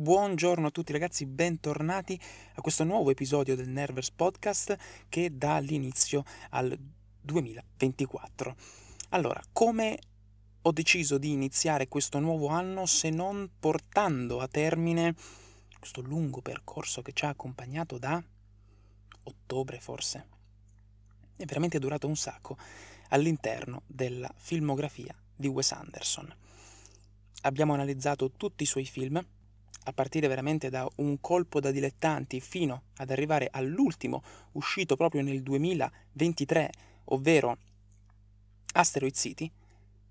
Buongiorno a tutti ragazzi, bentornati a questo nuovo episodio del Nervers Podcast che dà l'inizio al 2024. Allora, come ho deciso di iniziare questo nuovo anno se non portando a termine questo lungo percorso che ci ha accompagnato da ottobre forse? È veramente durato un sacco all'interno della filmografia di Wes Anderson. Abbiamo analizzato tutti i suoi film, a partire veramente da un colpo da dilettanti fino ad arrivare all'ultimo uscito proprio nel 2023, ovvero Asteroid City.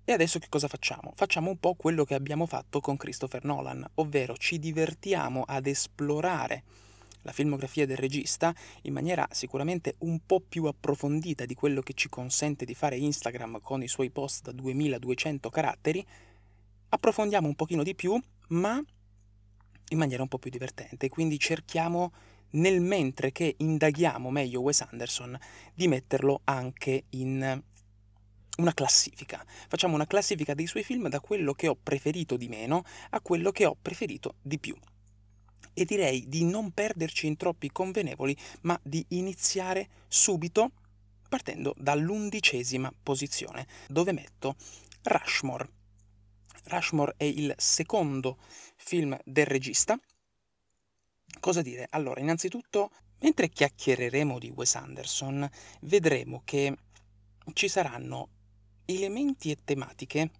E adesso che cosa facciamo? Facciamo un po' quello che abbiamo fatto con Christopher Nolan, ovvero ci divertiamo ad esplorare la filmografia del regista in maniera sicuramente un po' più approfondita di quello che ci consente di fare Instagram con i suoi post da 2200 caratteri, approfondiamo un pochino di più, ma in maniera un po' più divertente. Quindi cerchiamo, nel mentre che indaghiamo meglio Wes Anderson, di metterlo anche in una classifica. Facciamo una classifica dei suoi film da quello che ho preferito di meno a quello che ho preferito di più. E direi di non perderci in troppi convenevoli, ma di iniziare subito partendo dall'undicesima posizione, dove metto Rushmore. Rushmore è il secondo film del regista. Cosa dire? Allora, innanzitutto, mentre chiacchiereremo di Wes Anderson, vedremo che ci saranno elementi e tematiche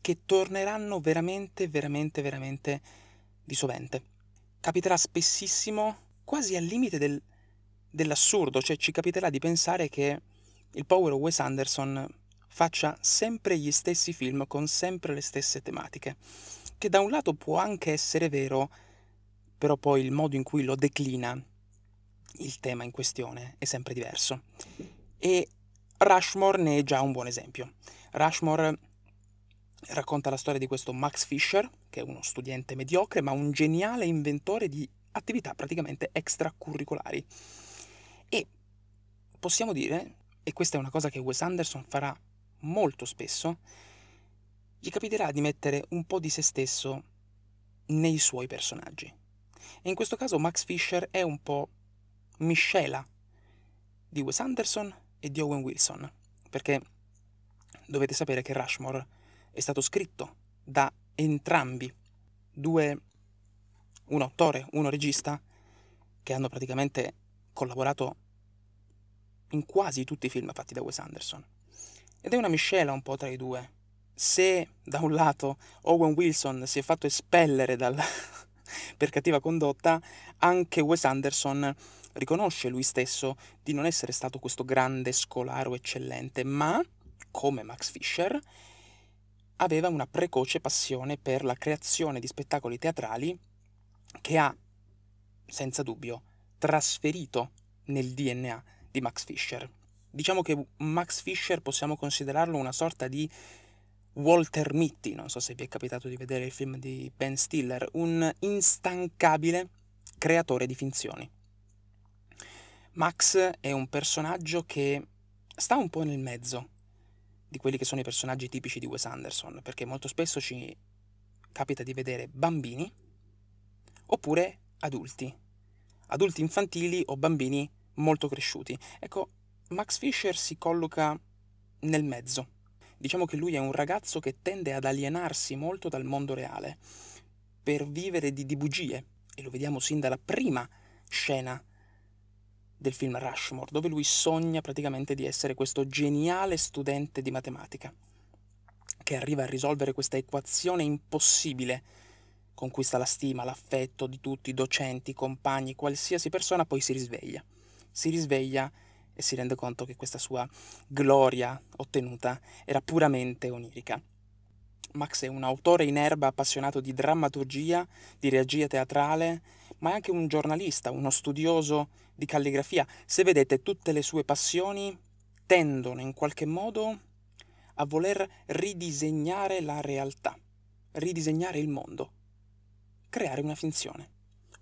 che torneranno veramente, veramente, veramente di sovente. Capiterà spessissimo, quasi al limite del, dell'assurdo, cioè ci capiterà di pensare che il povero Wes Anderson faccia sempre gli stessi film con sempre le stesse tematiche, che da un lato può anche essere vero, però poi il modo in cui lo declina il tema in questione è sempre diverso. E Rushmore ne è già un buon esempio. Rushmore racconta la storia di questo Max Fisher, che è uno studente mediocre, ma un geniale inventore di attività praticamente extracurricolari. E possiamo dire, e questa è una cosa che Wes Anderson farà molto spesso, gli capiterà di mettere un po' di se stesso nei suoi personaggi. E in questo caso Max Fisher è un po' miscela di Wes Anderson e di Owen Wilson, perché dovete sapere che Rushmore è stato scritto da entrambi, due, un autore, uno regista, che hanno praticamente collaborato in quasi tutti i film fatti da Wes Anderson. Ed è una miscela un po' tra i due. Se da un lato Owen Wilson si è fatto espellere dal... per cattiva condotta, anche Wes Anderson riconosce lui stesso di non essere stato questo grande scolaro eccellente, ma, come Max Fisher, aveva una precoce passione per la creazione di spettacoli teatrali che ha, senza dubbio, trasferito nel DNA di Max Fisher. Diciamo che Max Fisher possiamo considerarlo una sorta di Walter Mitty, non so se vi è capitato di vedere il film di Ben Stiller, un instancabile creatore di finzioni. Max è un personaggio che sta un po' nel mezzo di quelli che sono i personaggi tipici di Wes Anderson, perché molto spesso ci capita di vedere bambini oppure adulti, adulti infantili o bambini molto cresciuti. Ecco, Max Fisher si colloca nel mezzo. Diciamo che lui è un ragazzo che tende ad alienarsi molto dal mondo reale per vivere di, di bugie, e lo vediamo sin dalla prima scena del film Rushmore, dove lui sogna praticamente di essere questo geniale studente di matematica, che arriva a risolvere questa equazione impossibile, conquista la stima, l'affetto di tutti docenti, compagni, qualsiasi persona, poi si risveglia. Si risveglia e si rende conto che questa sua gloria ottenuta era puramente onirica. Max è un autore in erba appassionato di drammaturgia, di regia teatrale, ma è anche un giornalista, uno studioso di calligrafia. Se vedete, tutte le sue passioni tendono in qualche modo a voler ridisegnare la realtà, ridisegnare il mondo, creare una finzione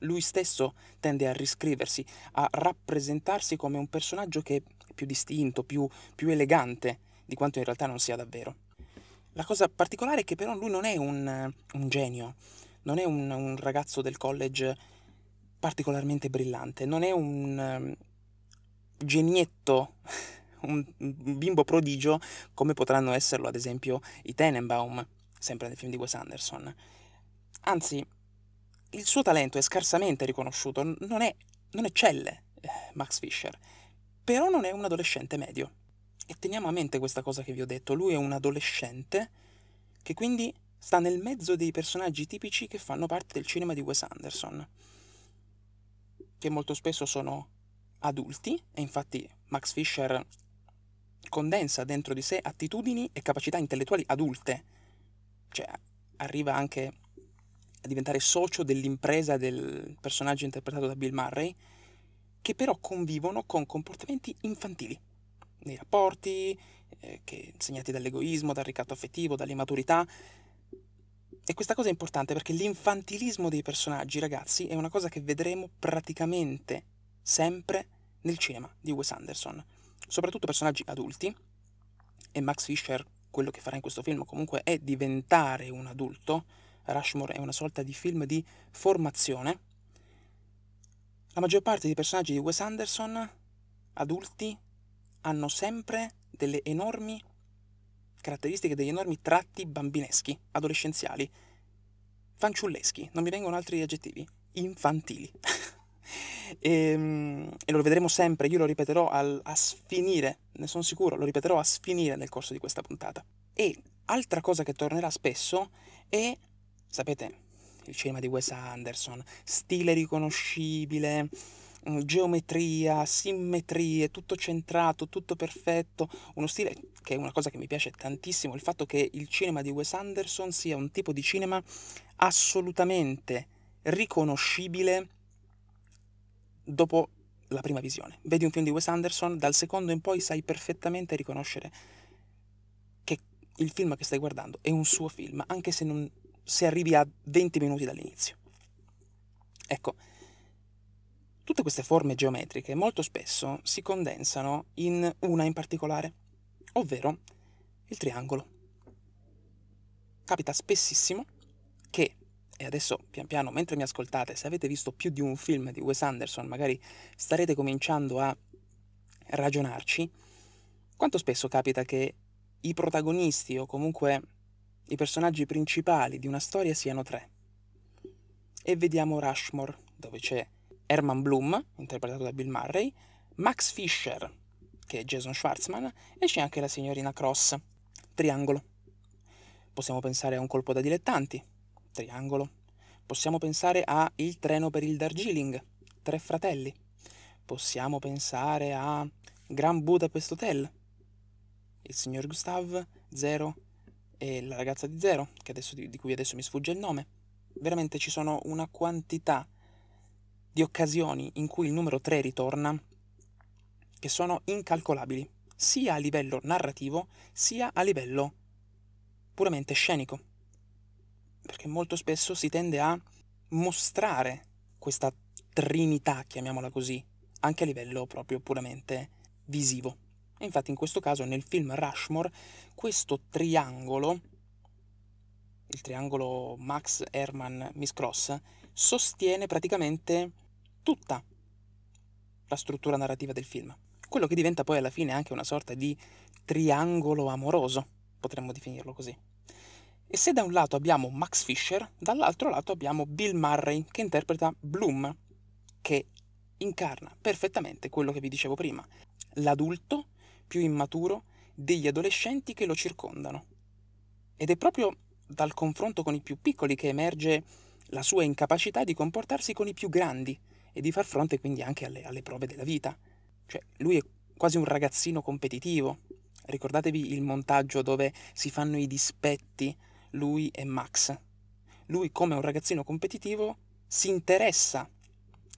lui stesso tende a riscriversi, a rappresentarsi come un personaggio che è più distinto, più, più elegante di quanto in realtà non sia davvero. La cosa particolare è che però lui non è un, un genio, non è un, un ragazzo del college particolarmente brillante, non è un um, genietto, un, un bimbo prodigio come potranno esserlo ad esempio i Tenenbaum, sempre nel film di Wes Anderson. Anzi, il suo talento è scarsamente riconosciuto, non, è, non eccelle eh, Max Fisher, però non è un adolescente medio. E teniamo a mente questa cosa che vi ho detto, lui è un adolescente che quindi sta nel mezzo dei personaggi tipici che fanno parte del cinema di Wes Anderson, che molto spesso sono adulti, e infatti Max Fisher condensa dentro di sé attitudini e capacità intellettuali adulte, cioè arriva anche a diventare socio dell'impresa del personaggio interpretato da Bill Murray, che però convivono con comportamenti infantili nei rapporti, eh, che, segnati dall'egoismo, dal ricatto affettivo, dall'immaturità. E questa cosa è importante perché l'infantilismo dei personaggi, ragazzi, è una cosa che vedremo praticamente sempre nel cinema di Wes Anderson. Soprattutto personaggi adulti, e Max Fisher, quello che farà in questo film comunque è diventare un adulto. Rushmore è una sorta di film di formazione la maggior parte dei personaggi di Wes Anderson, adulti, hanno sempre delle enormi caratteristiche, degli enormi tratti bambineschi, adolescenziali, fanciulleschi, non mi vengono altri aggettivi, infantili. e, ehm, e, lo vedremo sempre, io lo ripeterò al, a sfinire, ne sono sicuro, lo ripeterò a sfinire nel corso di questa puntata. E altra cosa che tornerà spesso è, sapete, il cinema di Wes Anderson, stile riconoscibile, mm, geometria, simmetrie, tutto centrato, tutto perfetto, uno stile che è una cosa che mi piace tantissimo, il fatto che il cinema di Wes Anderson sia un tipo di cinema assolutamente riconoscibile dopo la prima visione. Vedi un film di Wes Anderson, dal secondo in poi sai perfettamente riconoscere che il film che stai guardando è un suo film, anche se non se arrivi a 20 minuti dall'inizio. Ecco, tutte queste forme geometriche molto spesso si condensano in una in particolare, ovvero il triangolo. Capita spessissimo che, e adesso pian piano mentre mi ascoltate, se avete visto più di un film di Wes Anderson, magari starete cominciando a ragionarci, quanto spesso capita che i protagonisti o comunque i personaggi principali di una storia siano tre. E vediamo Rushmore, dove c'è Herman Bloom, interpretato da Bill Murray, Max Fisher, che è Jason Schwartzman, e c'è anche la signorina Cross. Triangolo. Possiamo pensare a un colpo da dilettanti. Triangolo. Possiamo pensare a Il treno per il Darjeeling. Tre fratelli. Possiamo pensare a Grand Budapest Hotel. Il signor Gustav, Zero e la ragazza di Zero, adesso, di, cui adesso mi sfugge il nome. Veramente ci sono una quantità di occasioni in cui il numero 3 ritorna che sono incalcolabili, sia a livello narrativo sia a livello puramente scenico. Perché molto spesso si tende a mostrare questa trinità, chiamiamola così, anche a livello proprio puramente visivo. E infatti in questo caso nel film Rushmore questo triangolo, il triangolo Max Herman Miss Cross, sostiene praticamente tutta la struttura narrativa del film. Quello che diventa poi alla fine anche una sorta di triangolo amoroso, potremmo definirlo così. E se da un lato abbiamo Max Fisher, dall'altro lato abbiamo Bill Murray che interpreta Bloom, che incarna perfettamente quello che vi dicevo prima, l'adulto più immaturo degli adolescenti che lo circondano. Ed è proprio dal confronto con i più piccoli che emerge la sua incapacità di comportarsi con i più grandi e di far fronte quindi anche alle, alle prove della vita. Cioè, lui è quasi un ragazzino competitivo. Ricordatevi il montaggio dove si fanno i dispetti lui e Max. Lui, come un ragazzino competitivo, si interessa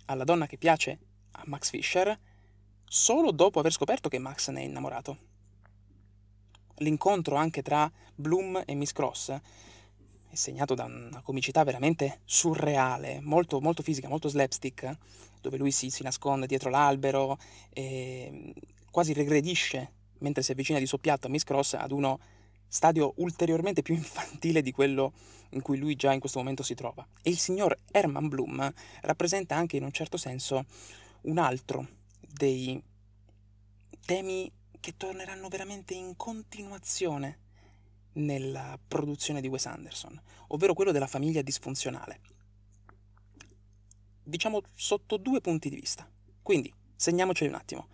alla donna che piace a Max Fisher solo dopo aver scoperto che Max ne è innamorato. L'incontro anche tra Bloom e Miss Cross è segnato da una comicità veramente surreale, molto, molto fisica, molto slapstick, dove lui si, si nasconde dietro l'albero e quasi regredisce mentre si avvicina di soppiatto a Miss Cross ad uno stadio ulteriormente più infantile di quello in cui lui già in questo momento si trova. E il signor Herman Bloom rappresenta anche in un certo senso un altro dei temi che torneranno veramente in continuazione nella produzione di Wes Anderson, ovvero quello della famiglia disfunzionale. Diciamo sotto due punti di vista. Quindi, segniamoceli un attimo.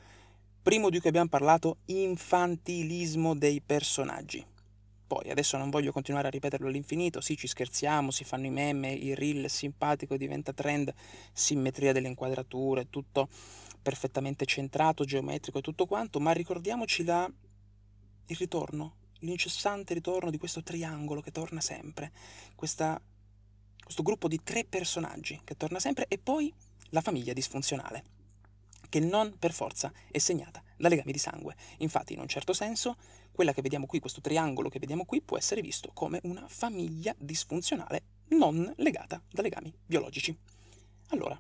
Primo di cui abbiamo parlato, infantilismo dei personaggi. Poi, adesso non voglio continuare a ripeterlo all'infinito, sì, ci scherziamo, si fanno i meme, il reel simpatico diventa trend, simmetria delle inquadrature, tutto perfettamente centrato, geometrico e tutto quanto, ma ricordiamoci la... il ritorno, l'incessante ritorno di questo triangolo che torna sempre, questa, questo gruppo di tre personaggi che torna sempre e poi la famiglia disfunzionale, che non per forza è segnata da legami di sangue. Infatti, in un certo senso, quella che vediamo qui, questo triangolo che vediamo qui, può essere visto come una famiglia disfunzionale non legata da legami biologici. Allora,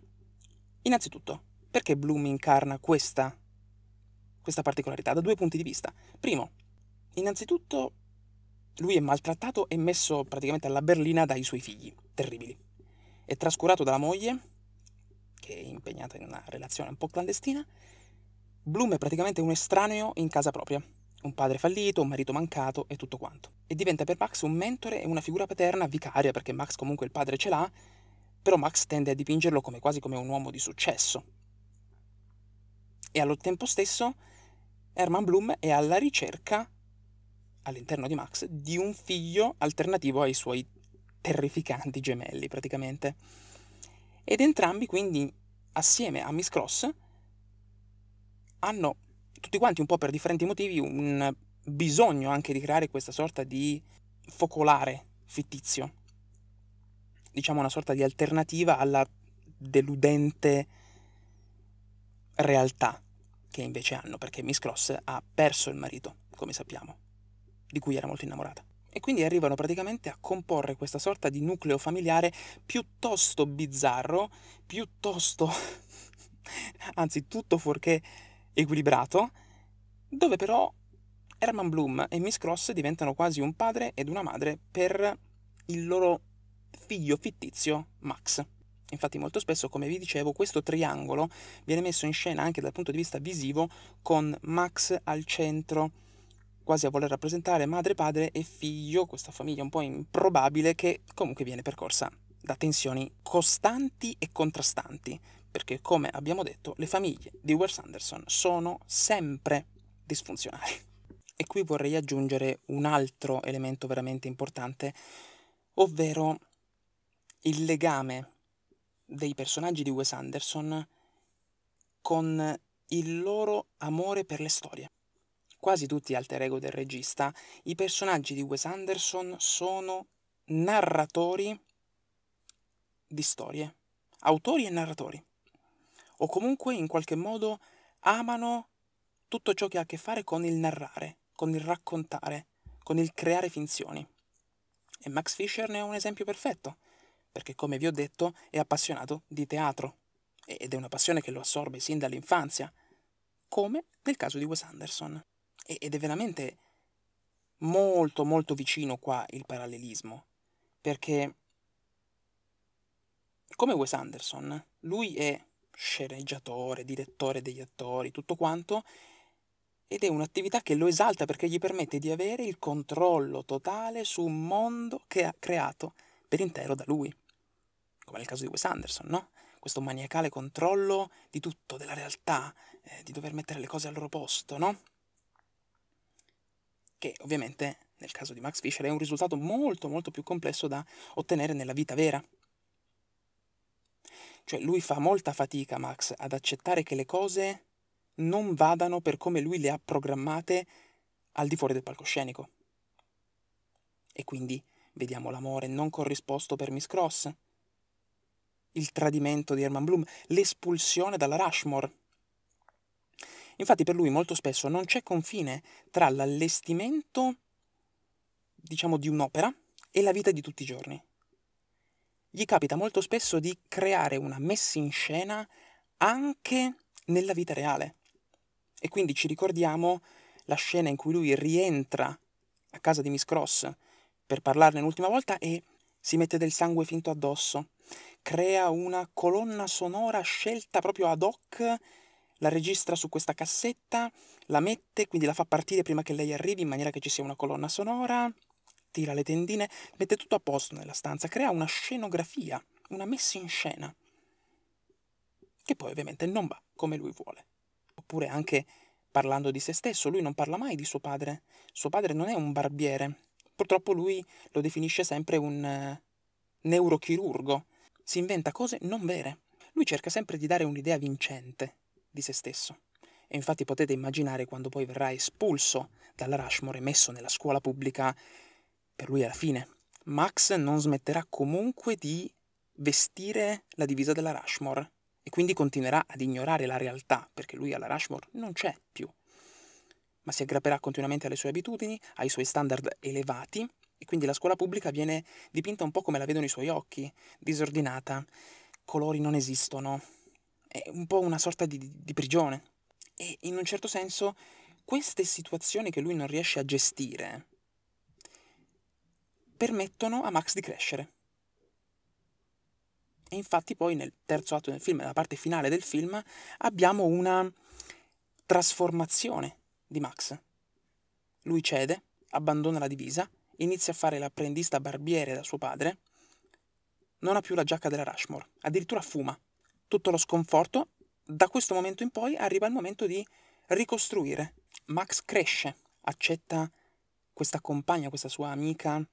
innanzitutto, perché Bloom incarna questa, questa particolarità? Da due punti di vista. Primo, Innanzitutto, lui è maltrattato e messo praticamente alla berlina dai suoi figli, terribili. È trascurato dalla moglie, che è impegnata in una relazione un po' clandestina. Bloom è praticamente un estraneo in casa propria, un padre fallito, un marito mancato e tutto quanto. E diventa per Max un mentore e una figura paterna vicaria, perché Max comunque il padre ce l'ha, però Max tende a dipingerlo come quasi come un uomo di successo. E allo tempo stesso Herman Bloom è alla ricerca all'interno di Max di un figlio alternativo ai suoi terrificanti gemelli praticamente. Ed entrambi quindi assieme a Miss Cross hanno tutti quanti un po' per differenti motivi un bisogno anche di creare questa sorta di focolare fittizio. Diciamo una sorta di alternativa alla deludente realtà che invece hanno, perché Miss Cross ha perso il marito, come sappiamo di cui era molto innamorata. E quindi arrivano praticamente a comporre questa sorta di nucleo familiare piuttosto bizzarro, piuttosto, anzi tutto fuorché equilibrato, dove però Herman Bloom e Miss Cross diventano quasi un padre ed una madre per il loro figlio fittizio Max. Infatti molto spesso, come vi dicevo, questo triangolo viene messo in scena anche dal punto di vista visivo con Max al centro quasi a voler rappresentare madre, padre e figlio, questa famiglia un po' improbabile che comunque viene percorsa da tensioni costanti e contrastanti, perché come abbiamo detto le famiglie di Wes Anderson sono sempre disfunzionali. E qui vorrei aggiungere un altro elemento veramente importante, ovvero il legame dei personaggi di Wes Anderson con il loro amore per le storie quasi tutti alter ego del regista, i personaggi di Wes Anderson sono narratori di storie, autori e narratori, o comunque in qualche modo amano tutto ciò che ha a che fare con il narrare, con il raccontare, con il creare finzioni. E Max Fisher ne è un esempio perfetto, perché come vi ho detto è appassionato di teatro, ed è una passione che lo assorbe sin dall'infanzia, come nel caso di Wes Anderson. Ed è veramente molto molto vicino qua il parallelismo, perché come Wes Anderson, lui è sceneggiatore, direttore degli attori, tutto quanto, ed è un'attività che lo esalta perché gli permette di avere il controllo totale su un mondo che ha creato per intero da lui, come nel caso di Wes Anderson, no? Questo maniacale controllo di tutto, della realtà, eh, di dover mettere le cose al loro posto, no? che ovviamente nel caso di Max Fisher è un risultato molto molto più complesso da ottenere nella vita vera. Cioè lui fa molta fatica, Max, ad accettare che le cose non vadano per come lui le ha programmate al di fuori del palcoscenico. E quindi vediamo l'amore non corrisposto per Miss Cross, il tradimento di Herman Bloom, l'espulsione dalla Rushmore, Infatti per lui molto spesso non c'è confine tra l'allestimento, diciamo, di un'opera e la vita di tutti i giorni. Gli capita molto spesso di creare una messa in scena anche nella vita reale. E quindi ci ricordiamo la scena in cui lui rientra a casa di Miss Cross per parlarne un'ultima volta e si mette del sangue finto addosso, crea una colonna sonora scelta proprio ad hoc, la registra su questa cassetta, la mette, quindi la fa partire prima che lei arrivi in maniera che ci sia una colonna sonora, tira le tendine, mette tutto a posto nella stanza, crea una scenografia, una messa in scena, che poi ovviamente non va come lui vuole. Oppure anche parlando di se stesso, lui non parla mai di suo padre. Suo padre non è un barbiere. Purtroppo lui lo definisce sempre un uh, neurochirurgo. Si inventa cose non vere. Lui cerca sempre di dare un'idea vincente di se stesso. E infatti potete immaginare quando poi verrà espulso dalla Rushmore e messo nella scuola pubblica per lui è la fine. Max non smetterà comunque di vestire la divisa della Rushmore e quindi continuerà ad ignorare la realtà perché lui alla Rushmore non c'è più, ma si aggrapperà continuamente alle sue abitudini, ai suoi standard elevati e quindi la scuola pubblica viene dipinta un po' come la vedono i suoi occhi, disordinata, colori non esistono, è un po' una sorta di, di prigione. E in un certo senso queste situazioni che lui non riesce a gestire permettono a Max di crescere. E infatti poi nel terzo atto del film, nella parte finale del film, abbiamo una trasformazione di Max. Lui cede, abbandona la divisa, inizia a fare l'apprendista barbiere da suo padre, non ha più la giacca della Rushmore, addirittura fuma. Tutto lo sconforto, da questo momento in poi arriva il momento di ricostruire. Max cresce, accetta questa compagna, questa sua amica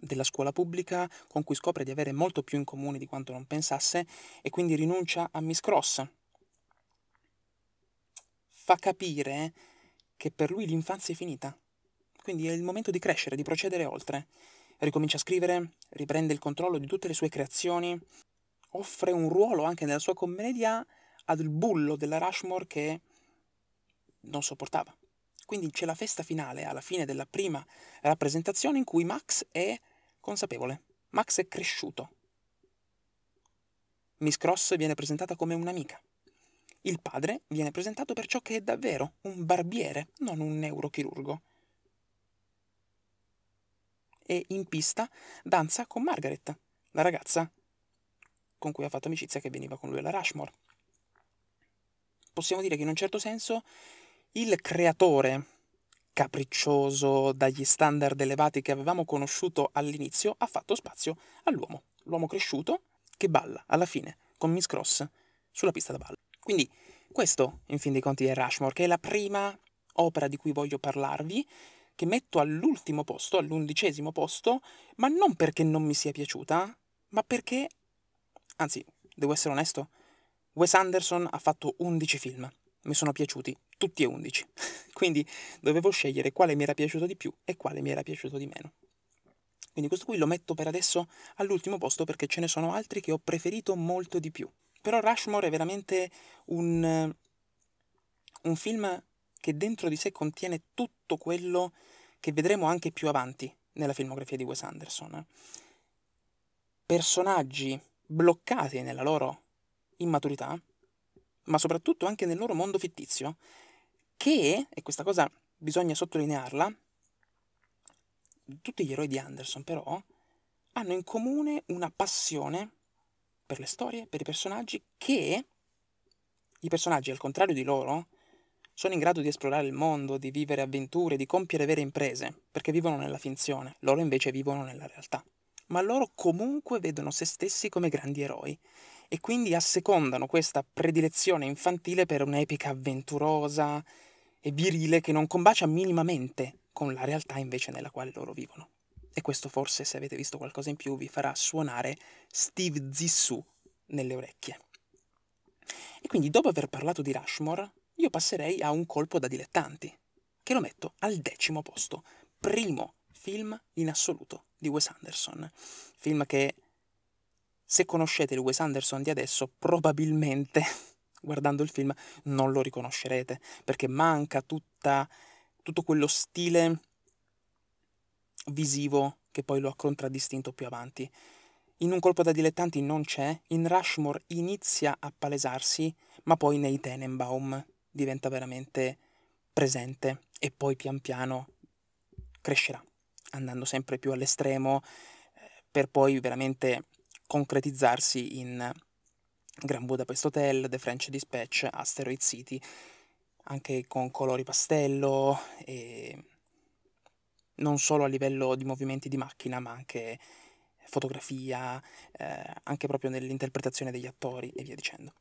della scuola pubblica con cui scopre di avere molto più in comune di quanto non pensasse e quindi rinuncia a Miss Cross. Fa capire che per lui l'infanzia è finita, quindi è il momento di crescere, di procedere oltre. Ricomincia a scrivere, riprende il controllo di tutte le sue creazioni, offre un ruolo anche nella sua commedia al bullo della Rushmore che non sopportava. Quindi c'è la festa finale alla fine della prima rappresentazione in cui Max è consapevole. Max è cresciuto. Miss Cross viene presentata come un'amica. Il padre viene presentato per ciò che è davvero, un barbiere, non un neurochirurgo. E in pista danza con Margaret, la ragazza con cui ha fatto amicizia che veniva con lui alla Rushmore. Possiamo dire che in un certo senso il creatore capriccioso dagli standard elevati che avevamo conosciuto all'inizio, ha fatto spazio all'uomo, l'uomo cresciuto che balla alla fine con Miss Cross sulla pista da ballo. Quindi questo, in fin dei conti, è Rushmore, che è la prima opera di cui voglio parlarvi, che metto all'ultimo posto, all'undicesimo posto, ma non perché non mi sia piaciuta, ma perché, anzi, devo essere onesto, Wes Anderson ha fatto 11 film, mi sono piaciuti tutti e 11. Quindi dovevo scegliere quale mi era piaciuto di più e quale mi era piaciuto di meno. Quindi questo qui lo metto per adesso all'ultimo posto perché ce ne sono altri che ho preferito molto di più. Però Rushmore è veramente un, un film che dentro di sé contiene tutto quello che vedremo anche più avanti nella filmografia di Wes Anderson. Personaggi bloccati nella loro immaturità, ma soprattutto anche nel loro mondo fittizio, che, e questa cosa bisogna sottolinearla, tutti gli eroi di Anderson però hanno in comune una passione per le storie, per i personaggi, che i personaggi, al contrario di loro, sono in grado di esplorare il mondo, di vivere avventure, di compiere vere imprese, perché vivono nella finzione, loro invece vivono nella realtà. Ma loro comunque vedono se stessi come grandi eroi e quindi assecondano questa predilezione infantile per un'epica avventurosa e virile che non combacia minimamente con la realtà invece nella quale loro vivono. E questo forse, se avete visto qualcosa in più, vi farà suonare Steve Zissou nelle orecchie. E quindi, dopo aver parlato di Rushmore, io passerei a un colpo da dilettanti, che lo metto al decimo posto, primo film in assoluto di Wes Anderson. Film che, se conoscete il Wes Anderson di adesso, probabilmente guardando il film non lo riconoscerete, perché manca tutta, tutto quello stile visivo che poi lo ha contraddistinto più avanti. In un colpo da dilettanti non c'è, in Rushmore inizia a palesarsi, ma poi nei Tenenbaum diventa veramente presente e poi pian piano crescerà. andando sempre più all'estremo eh, per poi veramente concretizzarsi in Grand Budapest Hotel, The French Dispatch, Asteroid City, anche con colori pastello e non solo a livello di movimenti di macchina, ma anche fotografia, eh, anche proprio nell'interpretazione degli attori e via dicendo.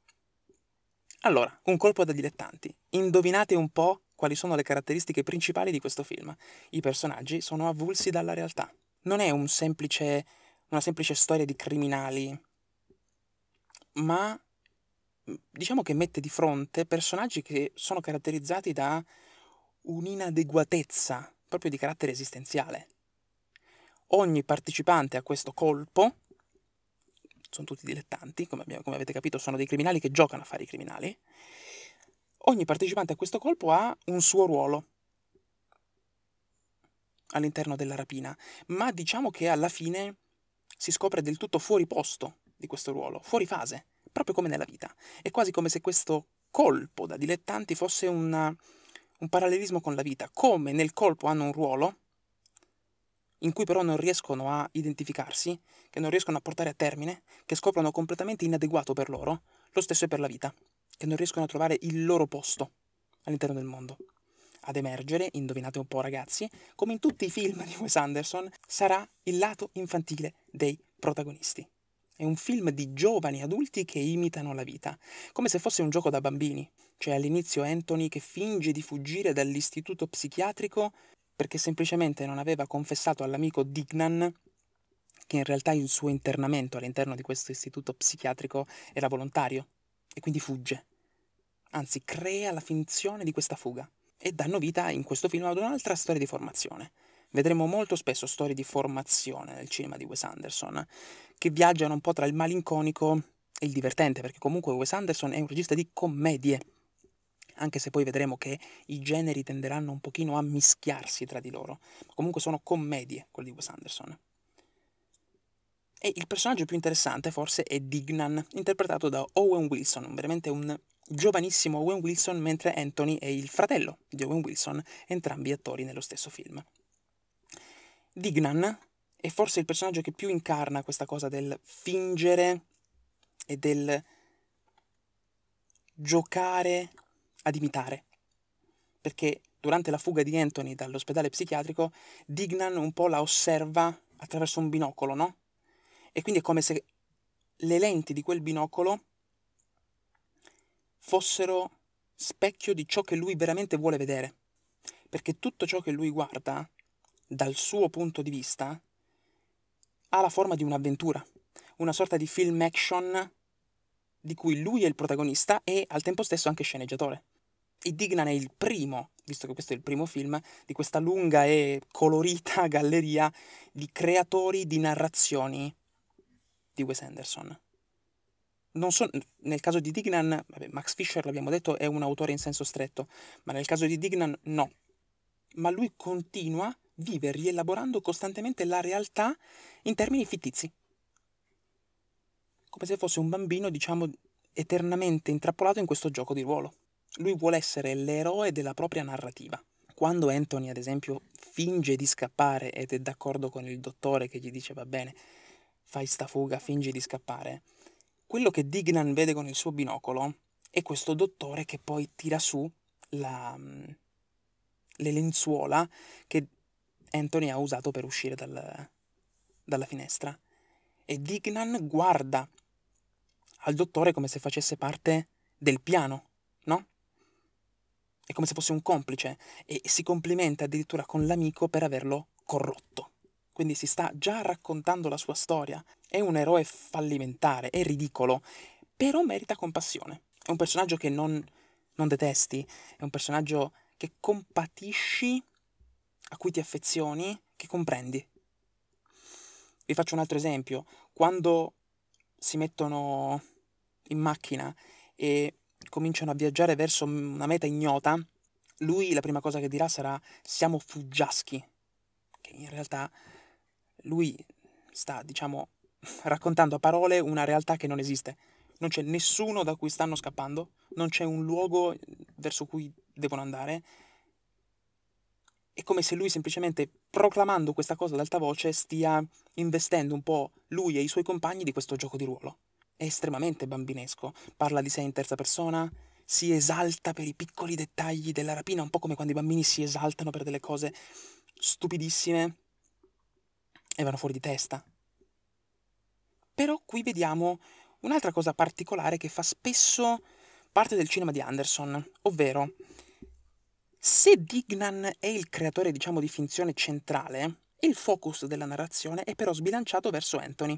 Allora, un colpo da dilettanti. Indovinate un po' quali sono le caratteristiche principali di questo film. I personaggi sono avulsi dalla realtà. Non è un semplice, una semplice storia di criminali, ma diciamo che mette di fronte personaggi che sono caratterizzati da un'inadeguatezza proprio di carattere esistenziale. Ogni partecipante a questo colpo, sono tutti dilettanti, come, abbiamo, come avete capito, sono dei criminali che giocano a fare i criminali, ogni partecipante a questo colpo ha un suo ruolo all'interno della rapina, ma diciamo che alla fine si scopre del tutto fuori posto di questo ruolo, fuori fase, proprio come nella vita. È quasi come se questo colpo da dilettanti fosse una, un parallelismo con la vita, come nel colpo hanno un ruolo, in cui però non riescono a identificarsi, che non riescono a portare a termine, che scoprono completamente inadeguato per loro, lo stesso è per la vita, che non riescono a trovare il loro posto all'interno del mondo. Ad emergere, indovinate un po' ragazzi, come in tutti i film di Wes Anderson, sarà il lato infantile dei protagonisti. È un film di giovani adulti che imitano la vita, come se fosse un gioco da bambini. C'è all'inizio Anthony che finge di fuggire dall'istituto psichiatrico perché semplicemente non aveva confessato all'amico Dignan che in realtà il suo internamento all'interno di questo istituto psichiatrico era volontario e quindi fugge. Anzi, crea la finzione di questa fuga e danno vita in questo film ad un'altra storia di formazione. Vedremo molto spesso storie di formazione nel cinema di Wes Anderson, che viaggiano un po' tra il malinconico e il divertente, perché comunque Wes Anderson è un regista di commedie, anche se poi vedremo che i generi tenderanno un pochino a mischiarsi tra di loro. Comunque sono commedie quelli di Wes Anderson. E il personaggio più interessante forse è Dignan, interpretato da Owen Wilson, veramente un giovanissimo Owen Wilson, mentre Anthony è il fratello di Owen Wilson, entrambi attori nello stesso film. Dignan è forse il personaggio che più incarna questa cosa del fingere e del giocare ad imitare. Perché durante la fuga di Anthony dall'ospedale psichiatrico, Dignan un po' la osserva attraverso un binocolo, no? E quindi è come se le lenti di quel binocolo fossero specchio di ciò che lui veramente vuole vedere. Perché tutto ciò che lui guarda dal suo punto di vista, ha la forma di un'avventura, una sorta di film action di cui lui è il protagonista e al tempo stesso anche sceneggiatore. E Dignan è il primo, visto che questo è il primo film, di questa lunga e colorita galleria di creatori di narrazioni di Wes Anderson. So, nel caso di Dignan, vabbè, Max Fisher l'abbiamo detto è un autore in senso stretto, ma nel caso di Dignan no. Ma lui continua vive rielaborando costantemente la realtà in termini fittizi. Come se fosse un bambino, diciamo, eternamente intrappolato in questo gioco di ruolo. Lui vuole essere l'eroe della propria narrativa. Quando Anthony, ad esempio, finge di scappare ed è d'accordo con il dottore che gli dice va bene, fai sta fuga, fingi di scappare, quello che Dignan vede con il suo binocolo è questo dottore che poi tira su la, le lenzuola che Anthony ha usato per uscire dal, dalla finestra. E Dignan guarda al dottore come se facesse parte del piano, no? È come se fosse un complice e si complimenta addirittura con l'amico per averlo corrotto. Quindi si sta già raccontando la sua storia. È un eroe fallimentare, è ridicolo, però merita compassione. È un personaggio che non, non detesti, è un personaggio che compatisci a cui ti affezioni, che comprendi. Vi faccio un altro esempio. Quando si mettono in macchina e cominciano a viaggiare verso una meta ignota, lui la prima cosa che dirà sarà siamo fuggiaschi, che in realtà lui sta, diciamo, raccontando a parole una realtà che non esiste. Non c'è nessuno da cui stanno scappando, non c'è un luogo verso cui devono andare, è come se lui semplicemente proclamando questa cosa ad alta voce, stia investendo un po' lui e i suoi compagni di questo gioco di ruolo. È estremamente bambinesco, parla di sé in terza persona, si esalta per i piccoli dettagli della rapina, un po' come quando i bambini si esaltano per delle cose stupidissime e vanno fuori di testa. Però qui vediamo un'altra cosa particolare che fa spesso parte del cinema di Anderson, ovvero se Dignan è il creatore, diciamo, di finzione centrale, il focus della narrazione è però sbilanciato verso Anthony.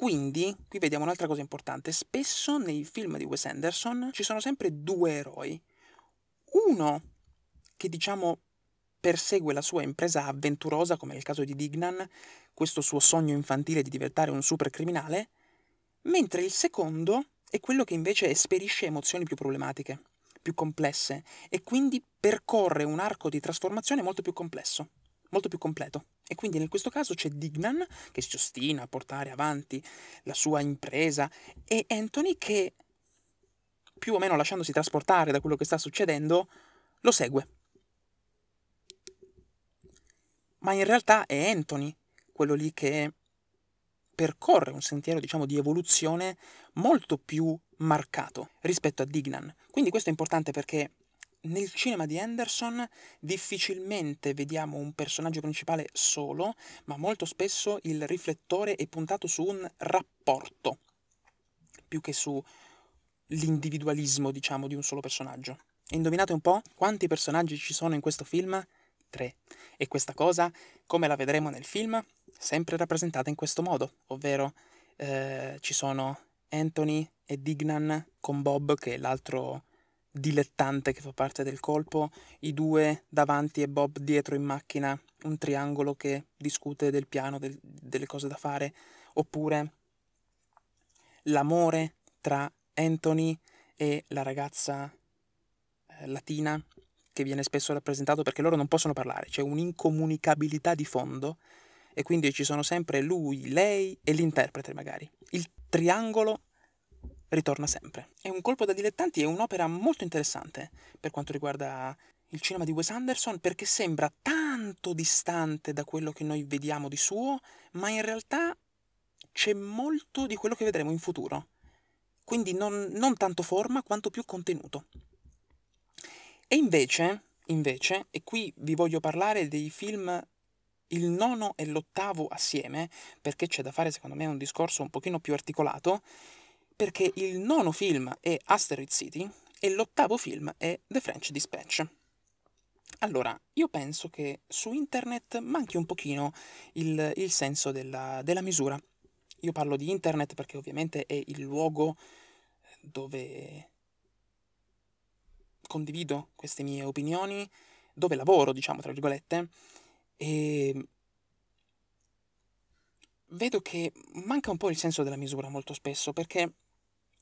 Quindi, qui vediamo un'altra cosa importante, spesso nei film di Wes Anderson ci sono sempre due eroi. Uno che, diciamo, persegue la sua impresa avventurosa, come nel caso di Dignan, questo suo sogno infantile di diventare un supercriminale, mentre il secondo è quello che invece esperisce emozioni più problematiche più complesse e quindi percorre un arco di trasformazione molto più complesso, molto più completo. E quindi in questo caso c'è Dignan che si ostina a portare avanti la sua impresa e Anthony che, più o meno lasciandosi trasportare da quello che sta succedendo, lo segue. Ma in realtà è Anthony quello lì che percorre un sentiero, diciamo, di evoluzione molto più marcato rispetto a Dignan. Quindi questo è importante perché nel cinema di Anderson difficilmente vediamo un personaggio principale solo, ma molto spesso il riflettore è puntato su un rapporto, più che su l'individualismo, diciamo, di un solo personaggio. E indovinate un po' quanti personaggi ci sono in questo film? Tre. E questa cosa, come la vedremo nel film, sempre rappresentata in questo modo, ovvero eh, ci sono Anthony e Dignan con Bob, che è l'altro dilettante che fa parte del colpo, i due davanti e Bob dietro in macchina, un triangolo che discute del piano, del, delle cose da fare, oppure l'amore tra Anthony e la ragazza eh, latina che viene spesso rappresentato perché loro non possono parlare, c'è un'incomunicabilità di fondo e quindi ci sono sempre lui, lei e l'interprete magari. Il triangolo ritorna sempre. È un colpo da dilettanti, è un'opera molto interessante per quanto riguarda il cinema di Wes Anderson perché sembra tanto distante da quello che noi vediamo di suo, ma in realtà c'è molto di quello che vedremo in futuro. Quindi non, non tanto forma quanto più contenuto. E invece, invece, e qui vi voglio parlare dei film il nono e l'ottavo assieme, perché c'è da fare secondo me un discorso un pochino più articolato, perché il nono film è Asteroid City e l'ottavo film è The French Dispatch. Allora, io penso che su internet manchi un pochino il, il senso della, della misura. Io parlo di internet perché ovviamente è il luogo dove condivido queste mie opinioni, dove lavoro, diciamo, tra virgolette, e vedo che manca un po' il senso della misura molto spesso, perché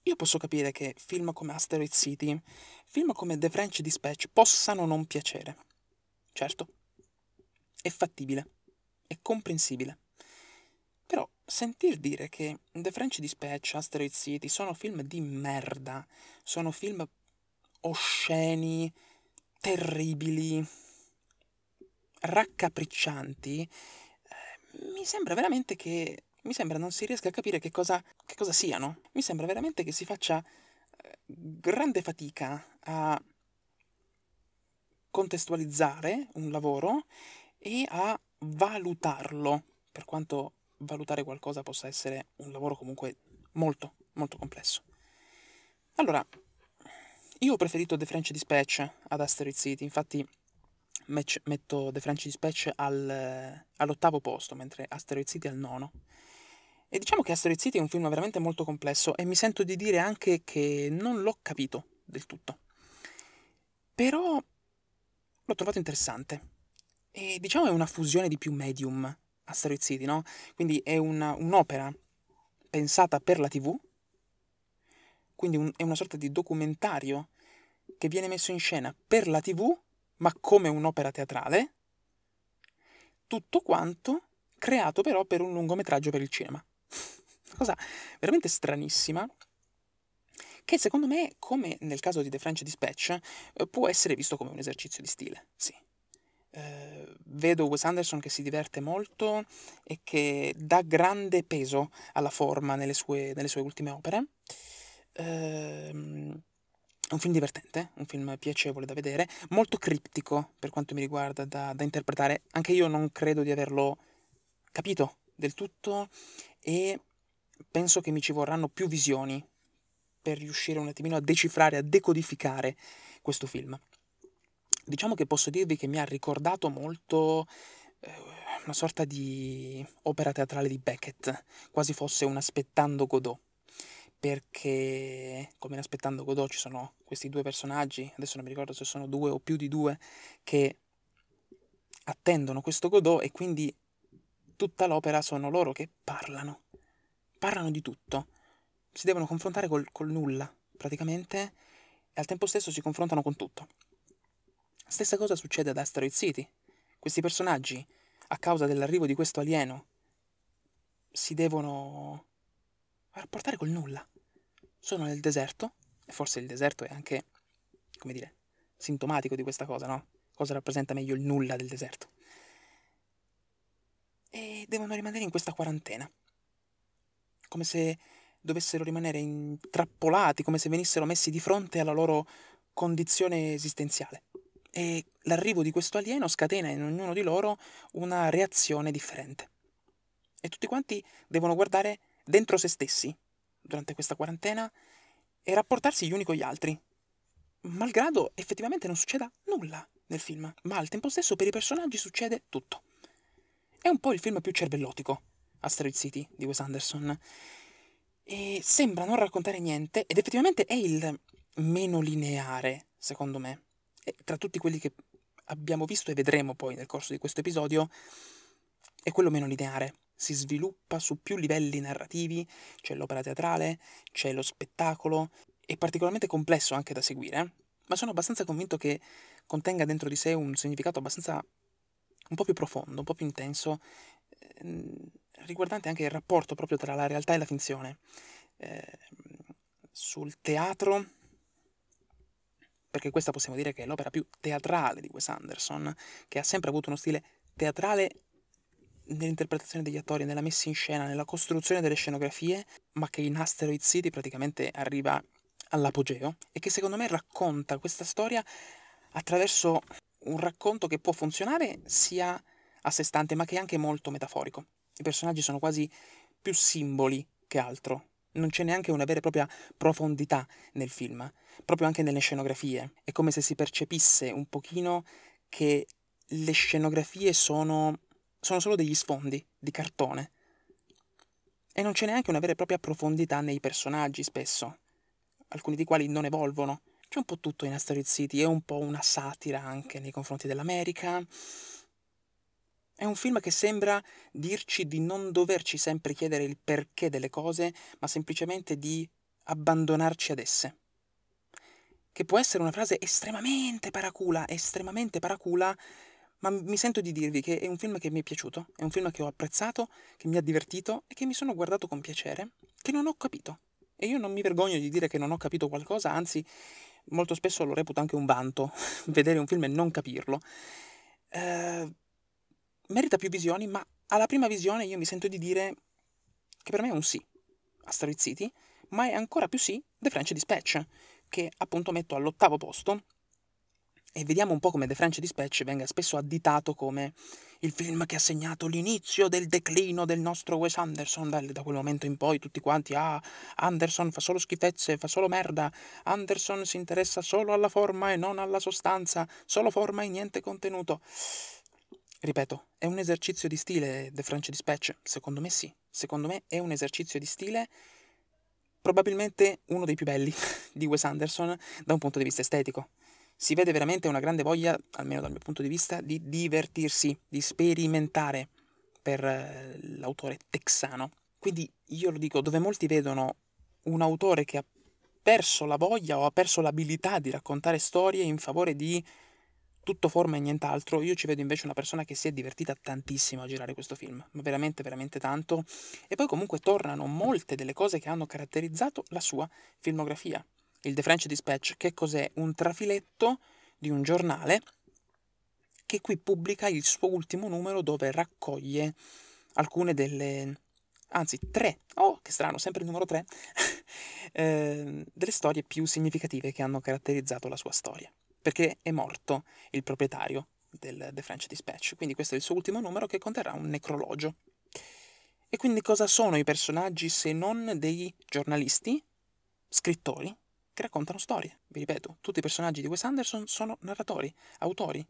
io posso capire che film come Asteroid City, film come The French Dispatch possano non piacere. Certo, è fattibile, è comprensibile. Però sentir dire che The French Dispatch, Asteroid City sono film di merda, sono film osceni, terribili, raccapriccianti, eh, mi sembra veramente che mi sembra non si riesca a capire che cosa, che cosa siano. Mi sembra veramente che si faccia eh, grande fatica a contestualizzare un lavoro e a valutarlo, per quanto valutare qualcosa possa essere un lavoro comunque molto, molto complesso. Allora, io ho preferito The French Dispatch ad Asteroid City, infatti match, metto The French Dispatch al, all'ottavo posto, mentre Asteroid City al nono. E diciamo che Asteroid City è un film veramente molto complesso e mi sento di dire anche che non l'ho capito del tutto. Però l'ho trovato interessante. E diciamo è una fusione di più medium Asteroid City, no? Quindi è una, un'opera pensata per la TV, quindi un, è una sorta di documentario che viene messo in scena per la TV ma come un'opera teatrale, tutto quanto creato però per un lungometraggio per il cinema. Cosa veramente stranissima, che secondo me, come nel caso di The French Dispatch, eh, può essere visto come un esercizio di stile, sì. eh, vedo Wes Anderson che si diverte molto e che dà grande peso alla forma nelle sue, nelle sue ultime opere. Ehm, è un film divertente, un film piacevole da vedere, molto criptico per quanto mi riguarda da, da interpretare. Anche io non credo di averlo capito del tutto e penso che mi ci vorranno più visioni per riuscire un attimino a decifrare, a decodificare questo film. Diciamo che posso dirvi che mi ha ricordato molto eh, una sorta di opera teatrale di Beckett, quasi fosse un aspettando Godot perché come in Aspettando Godot ci sono questi due personaggi, adesso non mi ricordo se sono due o più di due, che attendono questo Godot e quindi tutta l'opera sono loro che parlano, parlano di tutto, si devono confrontare col, col nulla praticamente e al tempo stesso si confrontano con tutto. Stessa cosa succede ad Asteroid City. Questi personaggi, a causa dell'arrivo di questo alieno, si devono rapportare col nulla. Sono nel deserto, e forse il deserto è anche, come dire, sintomatico di questa cosa, no? Cosa rappresenta meglio il nulla del deserto? E devono rimanere in questa quarantena. Come se dovessero rimanere intrappolati, come se venissero messi di fronte alla loro condizione esistenziale. E l'arrivo di questo alieno scatena in ognuno di loro una reazione differente. E tutti quanti devono guardare dentro se stessi durante questa quarantena e rapportarsi gli uni con gli altri. Malgrado effettivamente non succeda nulla nel film, ma al tempo stesso per i personaggi succede tutto. È un po' il film più cervellotico, Asteroid City di Wes Anderson. E sembra non raccontare niente, ed effettivamente è il meno lineare, secondo me. E tra tutti quelli che abbiamo visto e vedremo poi nel corso di questo episodio, è quello meno lineare si sviluppa su più livelli narrativi, c'è l'opera teatrale, c'è lo spettacolo, è particolarmente complesso anche da seguire, ma sono abbastanza convinto che contenga dentro di sé un significato abbastanza un po' più profondo, un po' più intenso, eh, riguardante anche il rapporto proprio tra la realtà e la finzione. Eh, sul teatro, perché questa possiamo dire che è l'opera più teatrale di Wes Anderson, che ha sempre avuto uno stile teatrale nell'interpretazione degli attori, nella messa in scena, nella costruzione delle scenografie, ma che in Asteroid City praticamente arriva all'apogeo e che secondo me racconta questa storia attraverso un racconto che può funzionare sia a sé stante, ma che è anche molto metaforico. I personaggi sono quasi più simboli che altro. Non c'è neanche una vera e propria profondità nel film, proprio anche nelle scenografie. È come se si percepisse un pochino che le scenografie sono sono solo degli sfondi di cartone. E non c'è neanche una vera e propria profondità nei personaggi spesso, alcuni dei quali non evolvono. C'è un po' tutto in Asteroid City, è un po' una satira anche nei confronti dell'America. È un film che sembra dirci di non doverci sempre chiedere il perché delle cose, ma semplicemente di abbandonarci ad esse. Che può essere una frase estremamente paracula, estremamente paracula, ma mi sento di dirvi che è un film che mi è piaciuto, è un film che ho apprezzato, che mi ha divertito e che mi sono guardato con piacere, che non ho capito. E io non mi vergogno di dire che non ho capito qualcosa, anzi molto spesso lo reputo anche un vanto, vedere un film e non capirlo. Eh, merita più visioni, ma alla prima visione io mi sento di dire che per me è un sì, Asteroid City, ma è ancora più sì The French Dispatch, che appunto metto all'ottavo posto e vediamo un po' come The French Dispatch venga spesso additato come il film che ha segnato l'inizio del declino del nostro Wes Anderson. Da, da, quel momento in poi tutti quanti, ah, Anderson fa solo schifezze, fa solo merda, Anderson si interessa solo alla forma e non alla sostanza, solo forma e niente contenuto. Ripeto, è un esercizio di stile The French Dispatch? Secondo me sì. Secondo me è un esercizio di stile probabilmente uno dei più belli di Wes Anderson da un punto di vista estetico si vede veramente una grande voglia, almeno dal mio punto di vista, di divertirsi, di sperimentare per eh, l'autore texano. Quindi io lo dico, dove molti vedono un autore che ha perso la voglia o ha perso l'abilità di raccontare storie in favore di tutto forma e nient'altro, io ci vedo invece una persona che si è divertita tantissimo a girare questo film, ma veramente, veramente tanto. E poi comunque tornano molte delle cose che hanno caratterizzato la sua filmografia il The French Dispatch, che cos'è? Un trafiletto di un giornale che qui pubblica il suo ultimo numero dove raccoglie alcune delle anzi tre, oh che strano, sempre il numero tre, eh, delle storie più significative che hanno caratterizzato la sua storia, perché è morto il proprietario del The French Dispatch, quindi questo è il suo ultimo numero che conterrà un necrologio. E quindi cosa sono i personaggi se non dei giornalisti, scrittori, che raccontano storie? Vi ripeto, tutti i personaggi di Wes Anderson sono narratori, autori,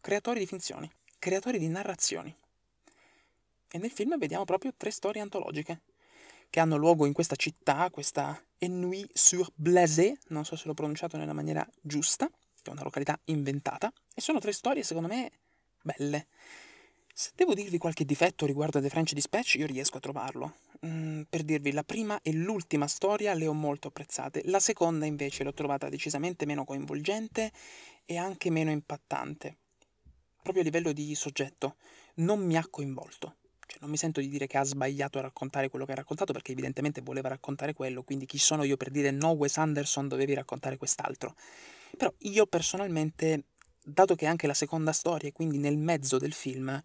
creatori di finzioni, creatori di narrazioni. E nel film vediamo proprio tre storie antologiche che hanno luogo in questa città, questa Ennui-sur-Blaise, non so se l'ho pronunciato nella maniera giusta, che è una località inventata, e sono tre storie secondo me belle. Se devo dirvi qualche difetto riguardo a The French Dispatch, io riesco a trovarlo. Mm, per dirvi, la prima e l'ultima storia le ho molto apprezzate, la seconda invece l'ho trovata decisamente meno coinvolgente e anche meno impattante. Proprio a livello di soggetto, non mi ha coinvolto. Cioè, non mi sento di dire che ha sbagliato a raccontare quello che ha raccontato perché evidentemente voleva raccontare quello, quindi chi sono io per dire no Wes Anderson dovevi raccontare quest'altro. Però io personalmente, dato che è anche la seconda storia e quindi nel mezzo del film,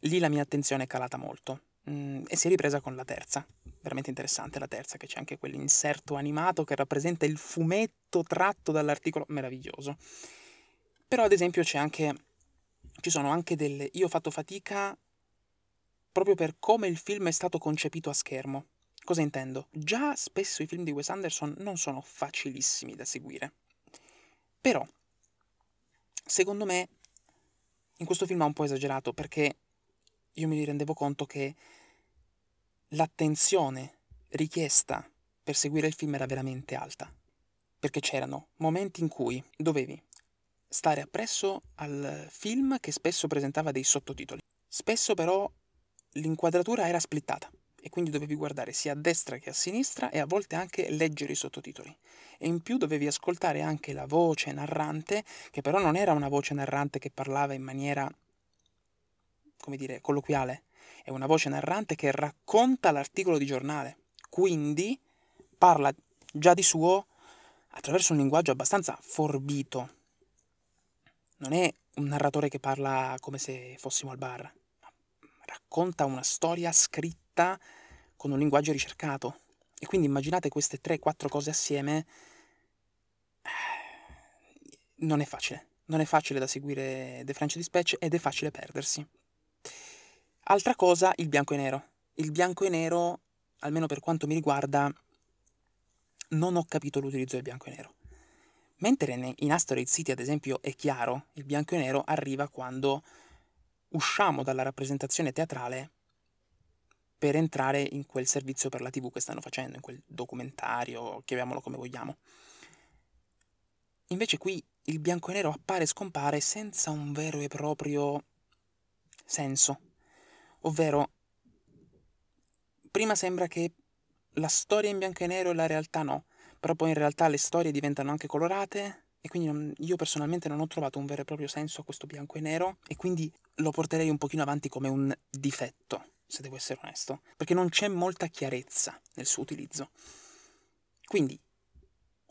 lì la mia attenzione è calata molto. Mm, e si è ripresa con la terza, veramente interessante la terza, che c'è anche quell'inserto animato che rappresenta il fumetto tratto dall'articolo, meraviglioso. Però ad esempio c'è anche, ci sono anche delle... Io ho fatto fatica proprio per come il film è stato concepito a schermo. Cosa intendo? Già spesso i film di Wes Anderson non sono facilissimi da seguire. Però, secondo me, in questo film ha un po' esagerato perché io mi rendevo conto che l'attenzione richiesta per seguire il film era veramente alta. Perché c'erano momenti in cui dovevi stare appresso al film che spesso presentava dei sottotitoli. Spesso però l'inquadratura era splittata e quindi dovevi guardare sia a destra che a sinistra e a volte anche leggere i sottotitoli. E in più dovevi ascoltare anche la voce narrante, che però non era una voce narrante che parlava in maniera, come dire, colloquiale, è una voce narrante che racconta l'articolo di giornale. Quindi parla già di suo attraverso un linguaggio abbastanza forbito. Non è un narratore che parla come se fossimo al bar racconta una storia scritta con un linguaggio ricercato. E quindi immaginate queste 3-4 cose assieme. Eh, non è facile. Non è facile da seguire The French Dispatch ed è facile perdersi. Altra cosa, il bianco e nero. Il bianco e nero, almeno per quanto mi riguarda, non ho capito l'utilizzo del bianco e nero. Mentre in Asteroid City, ad esempio, è chiaro, il bianco e nero arriva quando usciamo dalla rappresentazione teatrale per entrare in quel servizio per la TV che stanno facendo, in quel documentario, chiamiamolo come vogliamo. Invece qui il bianco e nero appare e scompare senza un vero e proprio senso. Ovvero, prima sembra che la storia in bianco e nero e la realtà no, però poi in realtà le storie diventano anche colorate e quindi non, io personalmente non ho trovato un vero e proprio senso a questo bianco e nero e quindi lo porterei un pochino avanti come un difetto, se devo essere onesto, perché non c'è molta chiarezza nel suo utilizzo. Quindi,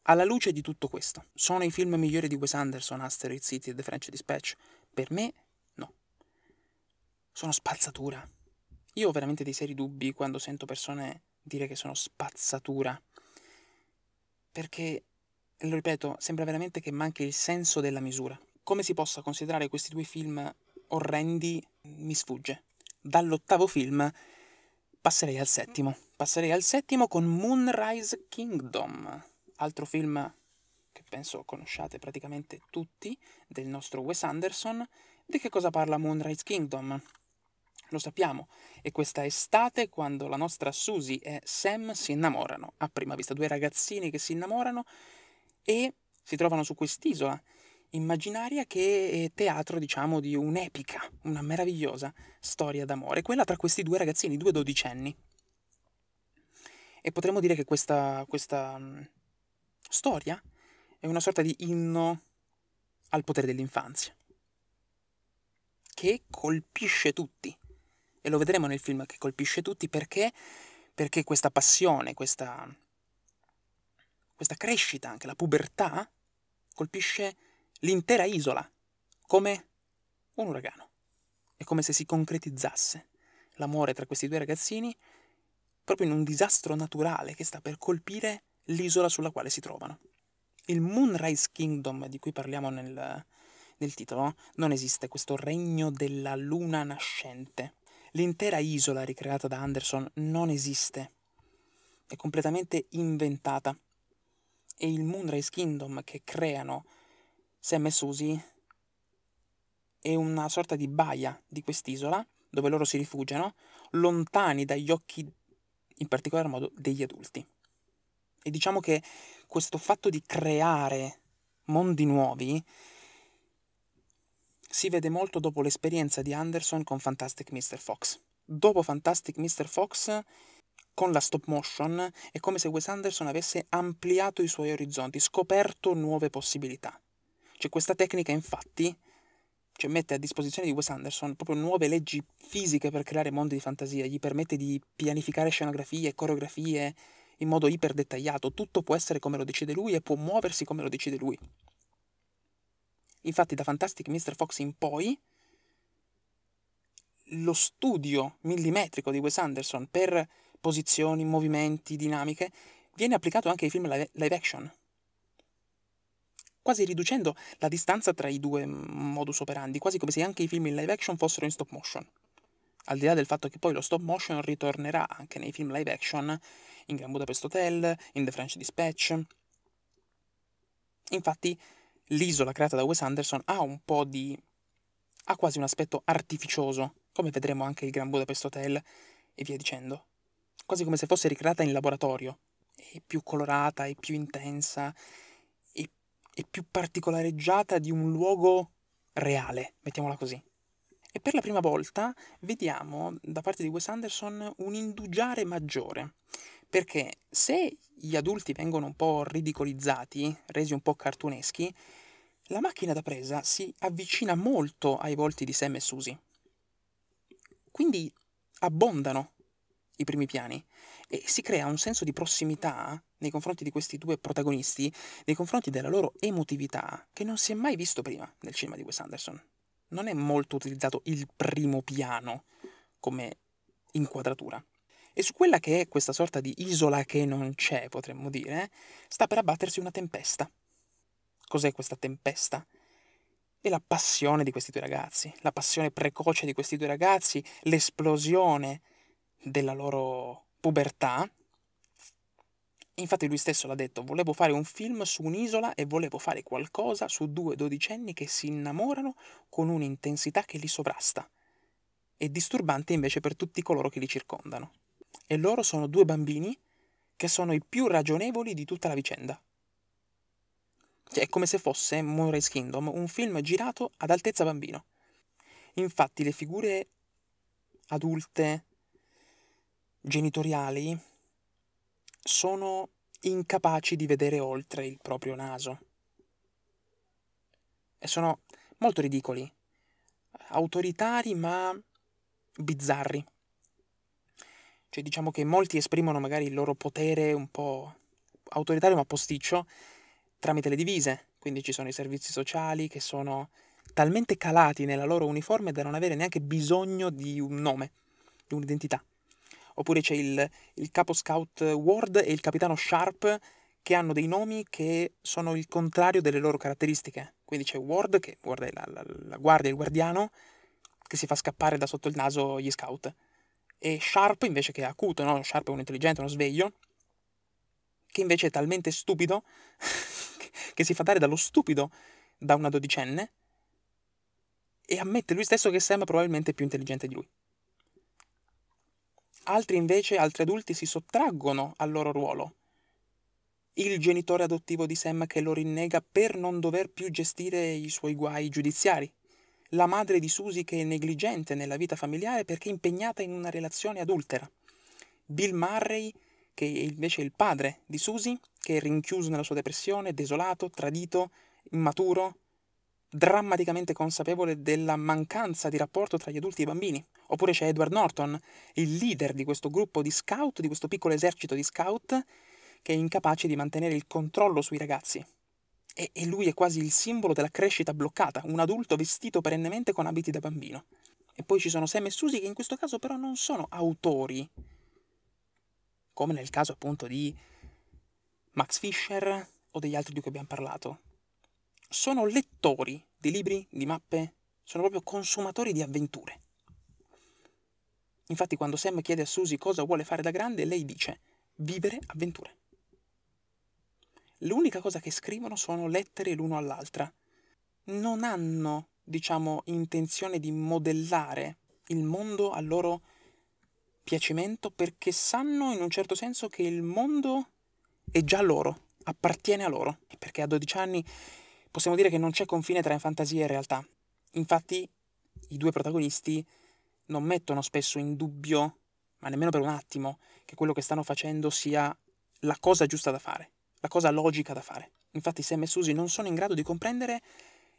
alla luce di tutto questo, sono i film migliori di Wes Anderson, Asteroid City e The French Dispatch? Per me, no. Sono spazzatura. Io ho veramente dei seri dubbi quando sento persone dire che sono spazzatura. Perché lo ripeto, sembra veramente che manchi il senso della misura. Come si possa considerare questi due film orrendi mi sfugge. Dall'ottavo film passerei al settimo. Passerei al settimo con Moonrise Kingdom, altro film che penso conosciate praticamente tutti, del nostro Wes Anderson. Di che cosa parla Moonrise Kingdom? Lo sappiamo, è questa estate quando la nostra Susie e Sam si innamorano. A prima vista, due ragazzini che si innamorano e si trovano su quest'isola immaginaria che è teatro, diciamo, di un'epica, una meravigliosa storia d'amore, quella tra questi due ragazzini, due dodicenni. E potremmo dire che questa, questa um, storia è una sorta di inno al potere dell'infanzia, che colpisce tutti. E lo vedremo nel film che colpisce tutti perché, perché questa passione, questa questa crescita, anche la pubertà, colpisce l'intera isola, come un uragano. È come se si concretizzasse l'amore tra questi due ragazzini proprio in un disastro naturale che sta per colpire l'isola sulla quale si trovano. Il Moonrise Kingdom di cui parliamo nel, nel titolo non esiste, questo regno della luna nascente. L'intera isola ricreata da Anderson non esiste, è completamente inventata. E il Moonrise Kingdom che creano Sam e Susie è una sorta di baia di quest'isola dove loro si rifugiano, lontani dagli occhi, in particolar modo, degli adulti. E diciamo che questo fatto di creare mondi nuovi si vede molto dopo l'esperienza di Anderson con Fantastic Mr. Fox. Dopo Fantastic Mr. Fox, con la stop motion, è come se Wes Anderson avesse ampliato i suoi orizzonti, scoperto nuove possibilità. Cioè questa tecnica infatti cioè mette a disposizione di Wes Anderson proprio nuove leggi fisiche per creare mondi di fantasia, gli permette di pianificare scenografie, coreografie in modo iper dettagliato, tutto può essere come lo decide lui e può muoversi come lo decide lui. Infatti da Fantastic Mr. Fox in poi lo studio millimetrico di Wes Anderson per posizioni, movimenti, dinamiche viene applicato anche ai film live, action quasi riducendo la distanza tra i due modus operandi, quasi come se anche i film in live action fossero in stop motion. Al di là del fatto che poi lo stop motion ritornerà anche nei film live action, in Grand Budapest Hotel, in The French Dispatch. Infatti, l'isola creata da Wes Anderson ha un po' di. ha quasi un aspetto artificioso, come vedremo anche il Grand Budapest Hotel e via dicendo. Quasi come se fosse ricreata in laboratorio. È più colorata, è più intensa, e più particolareggiata di un luogo reale, mettiamola così. E per la prima volta vediamo da parte di Wes Anderson un indugiare maggiore, perché se gli adulti vengono un po' ridicolizzati, resi un po' cartuneschi, la macchina da presa si avvicina molto ai volti di Sam e Susie. Quindi abbondano i primi piani e si crea un senso di prossimità nei confronti di questi due protagonisti, nei confronti della loro emotività, che non si è mai visto prima nel cinema di Wes Anderson. Non è molto utilizzato il primo piano come inquadratura. E su quella che è questa sorta di isola che non c'è, potremmo dire, sta per abbattersi una tempesta. Cos'è questa tempesta? È la passione di questi due ragazzi, la passione precoce di questi due ragazzi, l'esplosione della loro pubertà. Infatti lui stesso l'ha detto, volevo fare un film su un'isola e volevo fare qualcosa su due dodicenni che si innamorano con un'intensità che li sovrasta. È disturbante invece per tutti coloro che li circondano. E loro sono due bambini che sono i più ragionevoli di tutta la vicenda. Cioè, è come se fosse Moonrise Kingdom, un film girato ad altezza bambino. Infatti le figure adulte, genitoriali sono incapaci di vedere oltre il proprio naso. E sono molto ridicoli, autoritari ma bizzarri. Cioè diciamo che molti esprimono magari il loro potere un po' autoritario ma posticcio tramite le divise, quindi ci sono i servizi sociali che sono talmente calati nella loro uniforme da non avere neanche bisogno di un nome, di un'identità oppure c'è il, il capo scout Ward e il capitano Sharp che hanno dei nomi che sono il contrario delle loro caratteristiche. Quindi c'è Ward, che Ward è la, la, la guardia, il guardiano, che si fa scappare da sotto il naso gli scout. E Sharp invece che è acuto, no? Sharp è un intelligente, uno sveglio, che invece è talmente stupido che si fa dare dallo stupido da una dodicenne e ammette lui stesso che Sam probabilmente è più intelligente di lui. Altri invece, altri adulti, si sottraggono al loro ruolo. Il genitore adottivo di Sam che lo rinnega per non dover più gestire i suoi guai giudiziari. La madre di Susie che è negligente nella vita familiare perché impegnata in una relazione adultera. Bill Murray che è invece il padre di Susie, che è rinchiuso nella sua depressione, desolato, tradito, immaturo, drammaticamente consapevole della mancanza di rapporto tra gli adulti e i bambini. Oppure c'è Edward Norton, il leader di questo gruppo di scout, di questo piccolo esercito di scout, che è incapace di mantenere il controllo sui ragazzi. e, e lui è quasi il simbolo della crescita bloccata, un adulto vestito perennemente con abiti da bambino. E poi ci sono Sam e Susie che in questo caso però non sono autori, come nel caso appunto di Max Fischer o degli altri di cui abbiamo parlato. Sono lettori di libri, di mappe, sono proprio consumatori di avventure. Infatti quando Sam chiede a Susie cosa vuole fare da grande, lei dice vivere avventure. L'unica cosa che scrivono sono lettere l'uno all'altra. Non hanno, diciamo, intenzione di modellare il mondo al loro piacimento perché sanno in un certo senso che il mondo è già loro, appartiene a loro. Perché a 12 anni possiamo dire che non c'è confine tra fantasia e realtà. Infatti i due protagonisti non mettono spesso in dubbio, ma nemmeno per un attimo, che quello che stanno facendo sia la cosa giusta da fare la cosa logica da fare. Infatti Sam e Susie non sono in grado di comprendere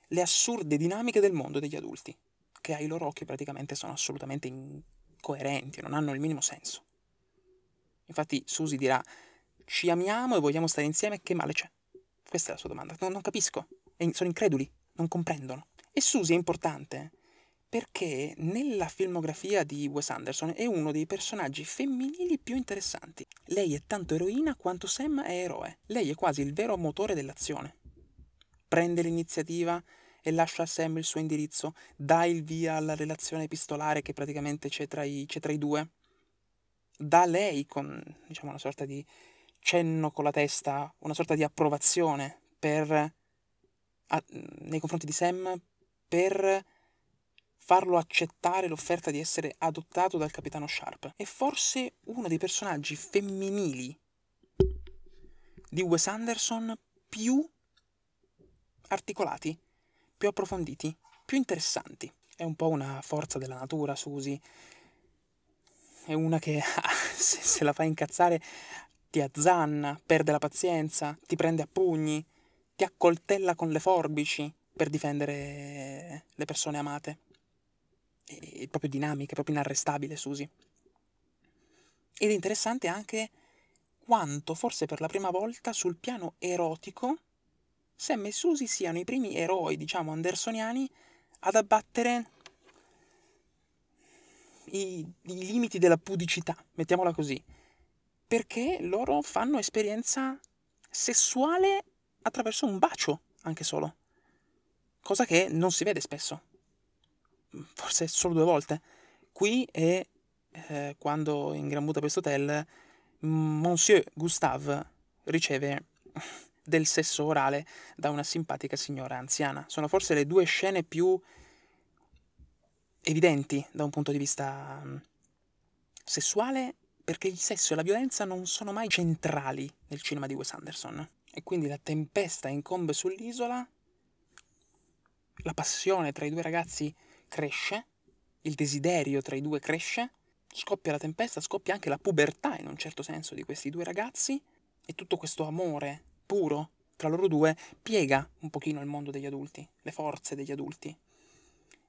le assurde dinamiche del mondo degli adulti, che ai loro occhi praticamente sono assolutamente incoerenti, non hanno il minimo senso. Infatti Susie dirà, ci amiamo e vogliamo stare insieme, che male c'è? Questa è la sua domanda. Non, non capisco. sono increduli, non comprendono. E Susie è importante perché nella filmografia di Wes Anderson è uno dei personaggi femminili più interessanti. Lei è tanto eroina quanto Sam è eroe. Lei è quasi il vero motore dell'azione. Prende l'iniziativa e lascia a Sam il suo indirizzo, dà il via alla relazione epistolare che praticamente c'è tra i, c'è tra i due, dà lei con diciamo una sorta di cenno con la testa, una sorta di approvazione per, a, nei confronti di Sam per farlo accettare l'offerta di essere adottato dal capitano Sharp. È forse uno dei personaggi femminili di Wes Anderson più articolati, più approfonditi, più interessanti. È un po' una forza della natura, Susie. È una che se, se la fa incazzare ti azzanna, perde la pazienza, ti prende a pugni, ti accoltella con le forbici per difendere le persone amate è proprio dinamica, è proprio inarrestabile Susi. Ed è interessante anche quanto, forse per la prima volta, sul piano erotico, Sam e Susie siano i primi eroi, diciamo, andersoniani ad abbattere i, i limiti della pudicità, mettiamola così, perché loro fanno esperienza sessuale attraverso un bacio, anche solo, cosa che non si vede spesso forse solo due volte. Qui è eh, quando in Gran Budapest Hotel Monsieur Gustave riceve del sesso orale da una simpatica signora anziana. Sono forse le due scene più evidenti da un punto di vista sessuale perché il sesso e la violenza non sono mai centrali nel cinema di Wes Anderson. E quindi la tempesta incombe sull'isola, la passione tra i due ragazzi cresce, il desiderio tra i due cresce, scoppia la tempesta, scoppia anche la pubertà in un certo senso di questi due ragazzi e tutto questo amore puro tra loro due piega un pochino il mondo degli adulti, le forze degli adulti.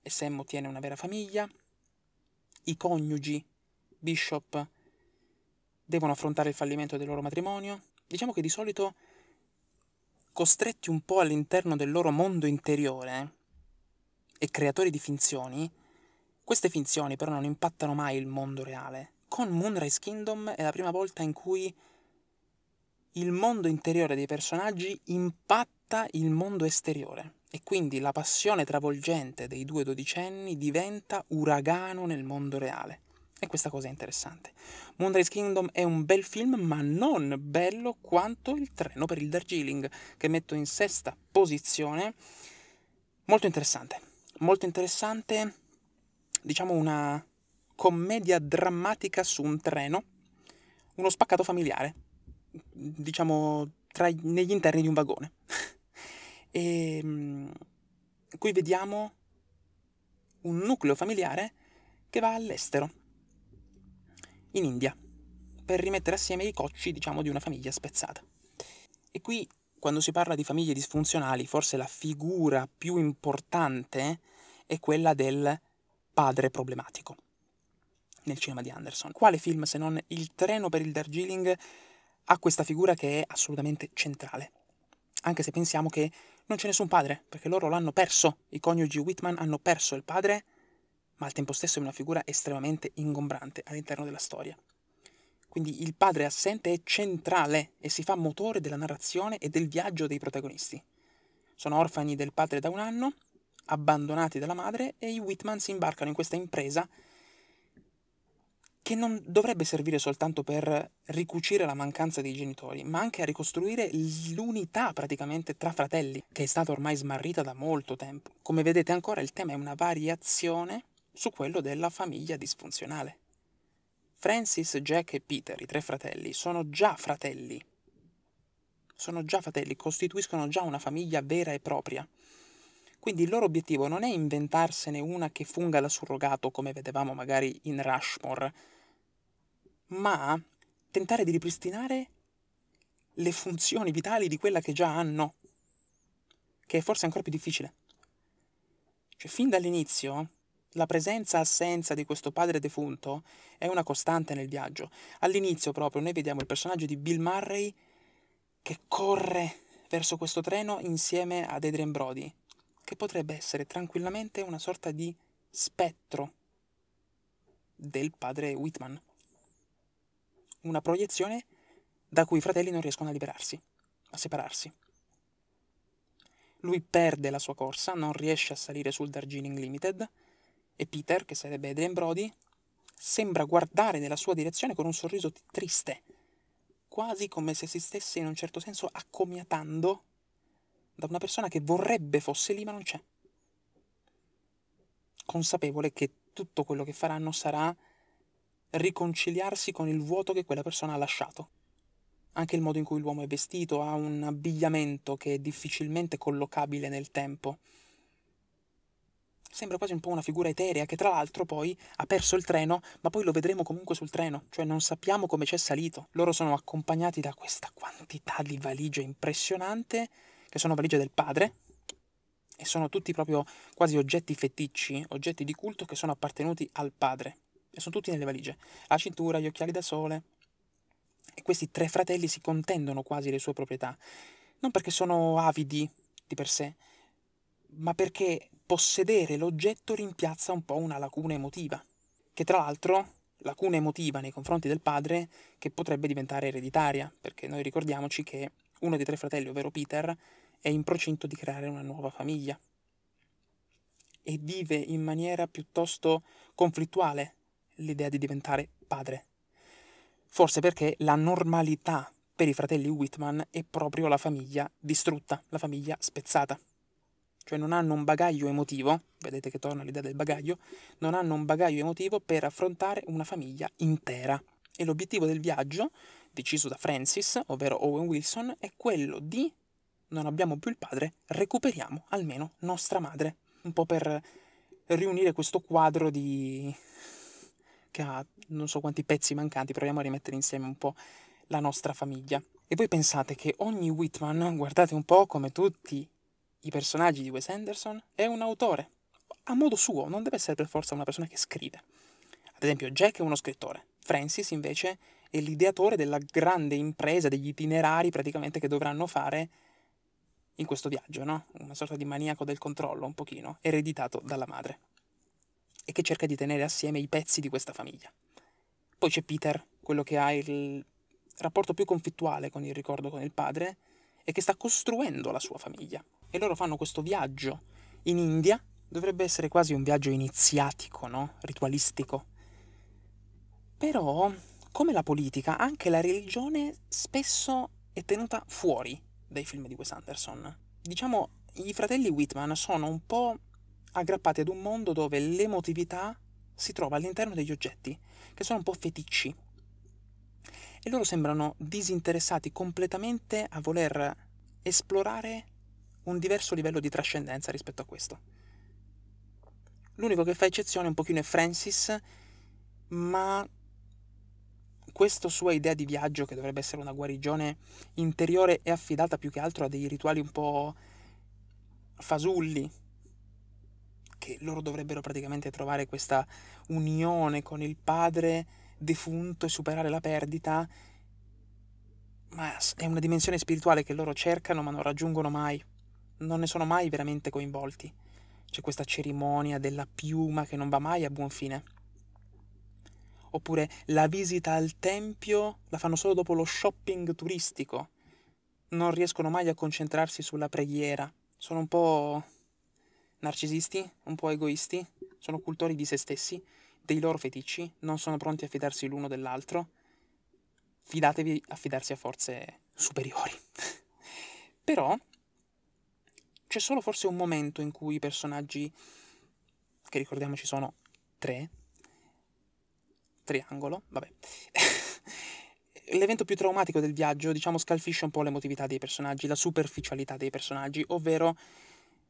E Sam ottiene una vera famiglia, i coniugi Bishop devono affrontare il fallimento del loro matrimonio. Diciamo che di solito, costretti un po' all'interno del loro mondo interiore, e creatori di finzioni, queste finzioni però non impattano mai il mondo reale. Con Moonrise Kingdom è la prima volta in cui il mondo interiore dei personaggi impatta il mondo esteriore e quindi la passione travolgente dei due dodicenni diventa uragano nel mondo reale. E questa cosa è interessante. Moonrise Kingdom è un bel film, ma non bello quanto il treno per il Darjeeling, che metto in sesta posizione. Molto interessante molto interessante, diciamo una commedia drammatica su un treno, uno spaccato familiare, diciamo tra, negli interni di un vagone. e ehm, qui vediamo un nucleo familiare che va all'estero, in India, per rimettere assieme i cocci, diciamo, di una famiglia spezzata. E qui, quando si parla di famiglie disfunzionali, forse la figura più importante è quella del padre problematico nel cinema di Anderson. Quale film se non Il treno per il Darjeeling ha questa figura che è assolutamente centrale? anche se pensiamo che non c'è nessun padre, perché loro l'hanno perso, i coniugi Whitman hanno perso il padre, ma al tempo stesso è una figura estremamente ingombrante all'interno della storia. Quindi il padre assente è centrale e si fa motore della narrazione e del viaggio dei protagonisti. Sono orfani del padre da un anno, abbandonati dalla madre e i Whitman si imbarcano in questa impresa che non dovrebbe servire soltanto per ricucire la mancanza dei genitori, ma anche a ricostruire l'unità praticamente tra fratelli, che è stata ormai smarrita da molto tempo. Come vedete ancora il tema è una variazione su quello della famiglia disfunzionale. Francis, Jack e Peter, i tre fratelli, sono già fratelli. Sono già fratelli, costituiscono già una famiglia vera e propria. Quindi il loro obiettivo non è inventarsene una che funga da surrogato, come vedevamo magari in Rushmore, ma tentare di ripristinare le funzioni vitali di quella che già hanno, che è forse ancora più difficile. Cioè, fin dall'inizio, la presenza-assenza di questo padre defunto è una costante nel viaggio. All'inizio proprio noi vediamo il personaggio di Bill Murray che corre verso questo treno insieme ad Adrian Brody, che potrebbe essere tranquillamente una sorta di spettro del padre Whitman. Una proiezione da cui i fratelli non riescono a liberarsi, a separarsi. Lui perde la sua corsa, non riesce a salire sul Darjeeling Limited, e Peter, che sarebbe Adrian Brody, sembra guardare nella sua direzione con un sorriso triste, quasi come se si stesse in un certo senso accomiatando da una persona che vorrebbe fosse lì ma non c'è. Consapevole che tutto quello che faranno sarà riconciliarsi con il vuoto che quella persona ha lasciato. Anche il modo in cui l'uomo è vestito ha un abbigliamento che è difficilmente collocabile nel tempo Sembra quasi un po' una figura eterea che tra l'altro poi ha perso il treno, ma poi lo vedremo comunque sul treno, cioè non sappiamo come c'è salito. Loro sono accompagnati da questa quantità di valigie impressionante, che sono valigie del padre, e sono tutti proprio quasi oggetti feticci, oggetti di culto che sono appartenuti al padre. E sono tutti nelle valigie. La cintura, gli occhiali da sole. E questi tre fratelli si contendono quasi le sue proprietà. Non perché sono avidi di per sé, ma perché possedere l'oggetto rimpiazza un po' una lacuna emotiva, che tra l'altro lacuna emotiva nei confronti del padre che potrebbe diventare ereditaria, perché noi ricordiamoci che uno dei tre fratelli, ovvero Peter, è in procinto di creare una nuova famiglia e vive in maniera piuttosto conflittuale l'idea di diventare padre. Forse perché la normalità per i fratelli Whitman è proprio la famiglia distrutta, la famiglia spezzata cioè non hanno un bagaglio emotivo, vedete che torna l'idea del bagaglio, non hanno un bagaglio emotivo per affrontare una famiglia intera. E l'obiettivo del viaggio, deciso da Francis, ovvero Owen Wilson, è quello di non abbiamo più il padre, recuperiamo almeno nostra madre. Un po' per riunire questo quadro di... che ha non so quanti pezzi mancanti, proviamo a rimettere insieme un po' la nostra famiglia. E voi pensate che ogni Whitman, guardate un po' come tutti i personaggi di Wes Anderson è un autore, a modo suo, non deve essere per forza una persona che scrive. Ad esempio, Jack è uno scrittore, Francis invece è l'ideatore della grande impresa, degli itinerari praticamente che dovranno fare in questo viaggio, no? Una sorta di maniaco del controllo, un pochino, ereditato dalla madre, e che cerca di tenere assieme i pezzi di questa famiglia. Poi c'è Peter, quello che ha il rapporto più conflittuale con il ricordo con il padre e che sta costruendo la sua famiglia e loro fanno questo viaggio in India, dovrebbe essere quasi un viaggio iniziatico, no? Ritualistico. Però, come la politica, anche la religione spesso è tenuta fuori dai film di Wes Anderson. Diciamo, i fratelli Whitman sono un po' aggrappati ad un mondo dove l'emotività si trova all'interno degli oggetti, che sono un po' feticci. E loro sembrano disinteressati completamente a voler esplorare un diverso livello di trascendenza rispetto a questo. L'unico che fa eccezione un pochino è Francis, ma questa sua idea di viaggio, che dovrebbe essere una guarigione interiore, è affidata più che altro a dei rituali un po' fasulli, che loro dovrebbero praticamente trovare questa unione con il padre defunto e superare la perdita, ma è una dimensione spirituale che loro cercano ma non raggiungono mai. Non ne sono mai veramente coinvolti. C'è questa cerimonia della piuma che non va mai a buon fine. Oppure la visita al tempio la fanno solo dopo lo shopping turistico. Non riescono mai a concentrarsi sulla preghiera. Sono un po' narcisisti, un po' egoisti, sono cultori di se stessi, dei loro feticci, non sono pronti a fidarsi l'uno dell'altro fidatevi a fidarsi a forze superiori. Però c'è solo forse un momento in cui i personaggi, che ricordiamoci sono tre, triangolo, vabbè, l'evento più traumatico del viaggio, diciamo, scalfisce un po' l'emotività dei personaggi, la superficialità dei personaggi, ovvero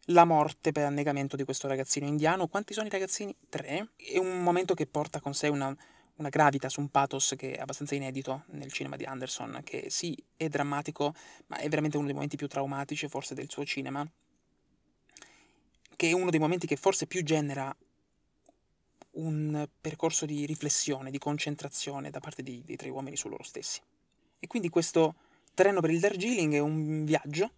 la morte per annegamento di questo ragazzino indiano. Quanti sono i ragazzini? Tre. È un momento che porta con sé una una gravitas, un pathos che è abbastanza inedito nel cinema di Anderson, che sì, è drammatico, ma è veramente uno dei momenti più traumatici forse del suo cinema, che è uno dei momenti che forse più genera un percorso di riflessione, di concentrazione da parte dei, dei tre uomini su loro stessi. E quindi questo treno per il Darjeeling è un viaggio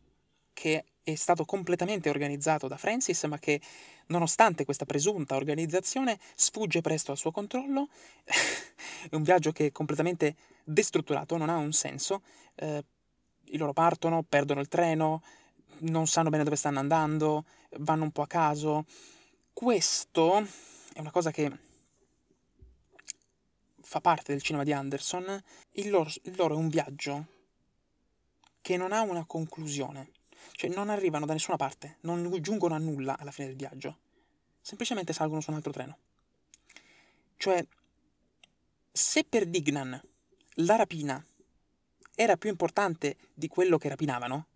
che è stato completamente organizzato da Francis, ma che nonostante questa presunta organizzazione sfugge presto al suo controllo. è un viaggio che è completamente destrutturato, non ha un senso. Eh, loro partono, perdono il treno, non sanno bene dove stanno andando, vanno un po' a caso. Questo è una cosa che fa parte del cinema di Anderson. Il loro, il loro è un viaggio che non ha una conclusione. Cioè non arrivano da nessuna parte, non giungono a nulla alla fine del viaggio. Semplicemente salgono su un altro treno. Cioè, se per Dignan la rapina era più importante di quello che rapinavano,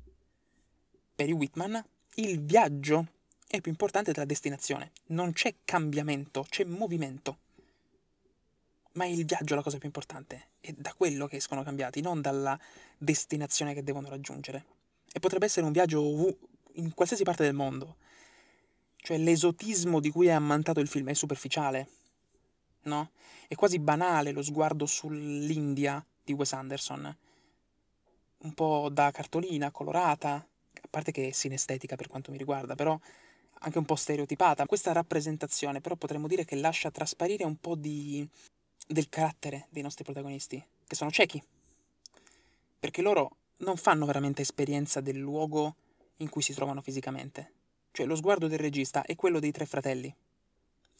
per i Whitman il viaggio è più importante della destinazione. Non c'è cambiamento, c'è movimento. Ma è il viaggio la cosa più importante. È da quello che escono cambiati, non dalla destinazione che devono raggiungere. E potrebbe essere un viaggio in qualsiasi parte del mondo. Cioè l'esotismo di cui è ammantato il film è superficiale, no? È quasi banale lo sguardo sull'India di Wes Anderson. Un po' da cartolina, colorata, a parte che è sinestetica per quanto mi riguarda, però anche un po' stereotipata. Questa rappresentazione però potremmo dire che lascia trasparire un po' di... del carattere dei nostri protagonisti, che sono ciechi. Perché loro non fanno veramente esperienza del luogo in cui si trovano fisicamente. Cioè lo sguardo del regista è quello dei tre fratelli,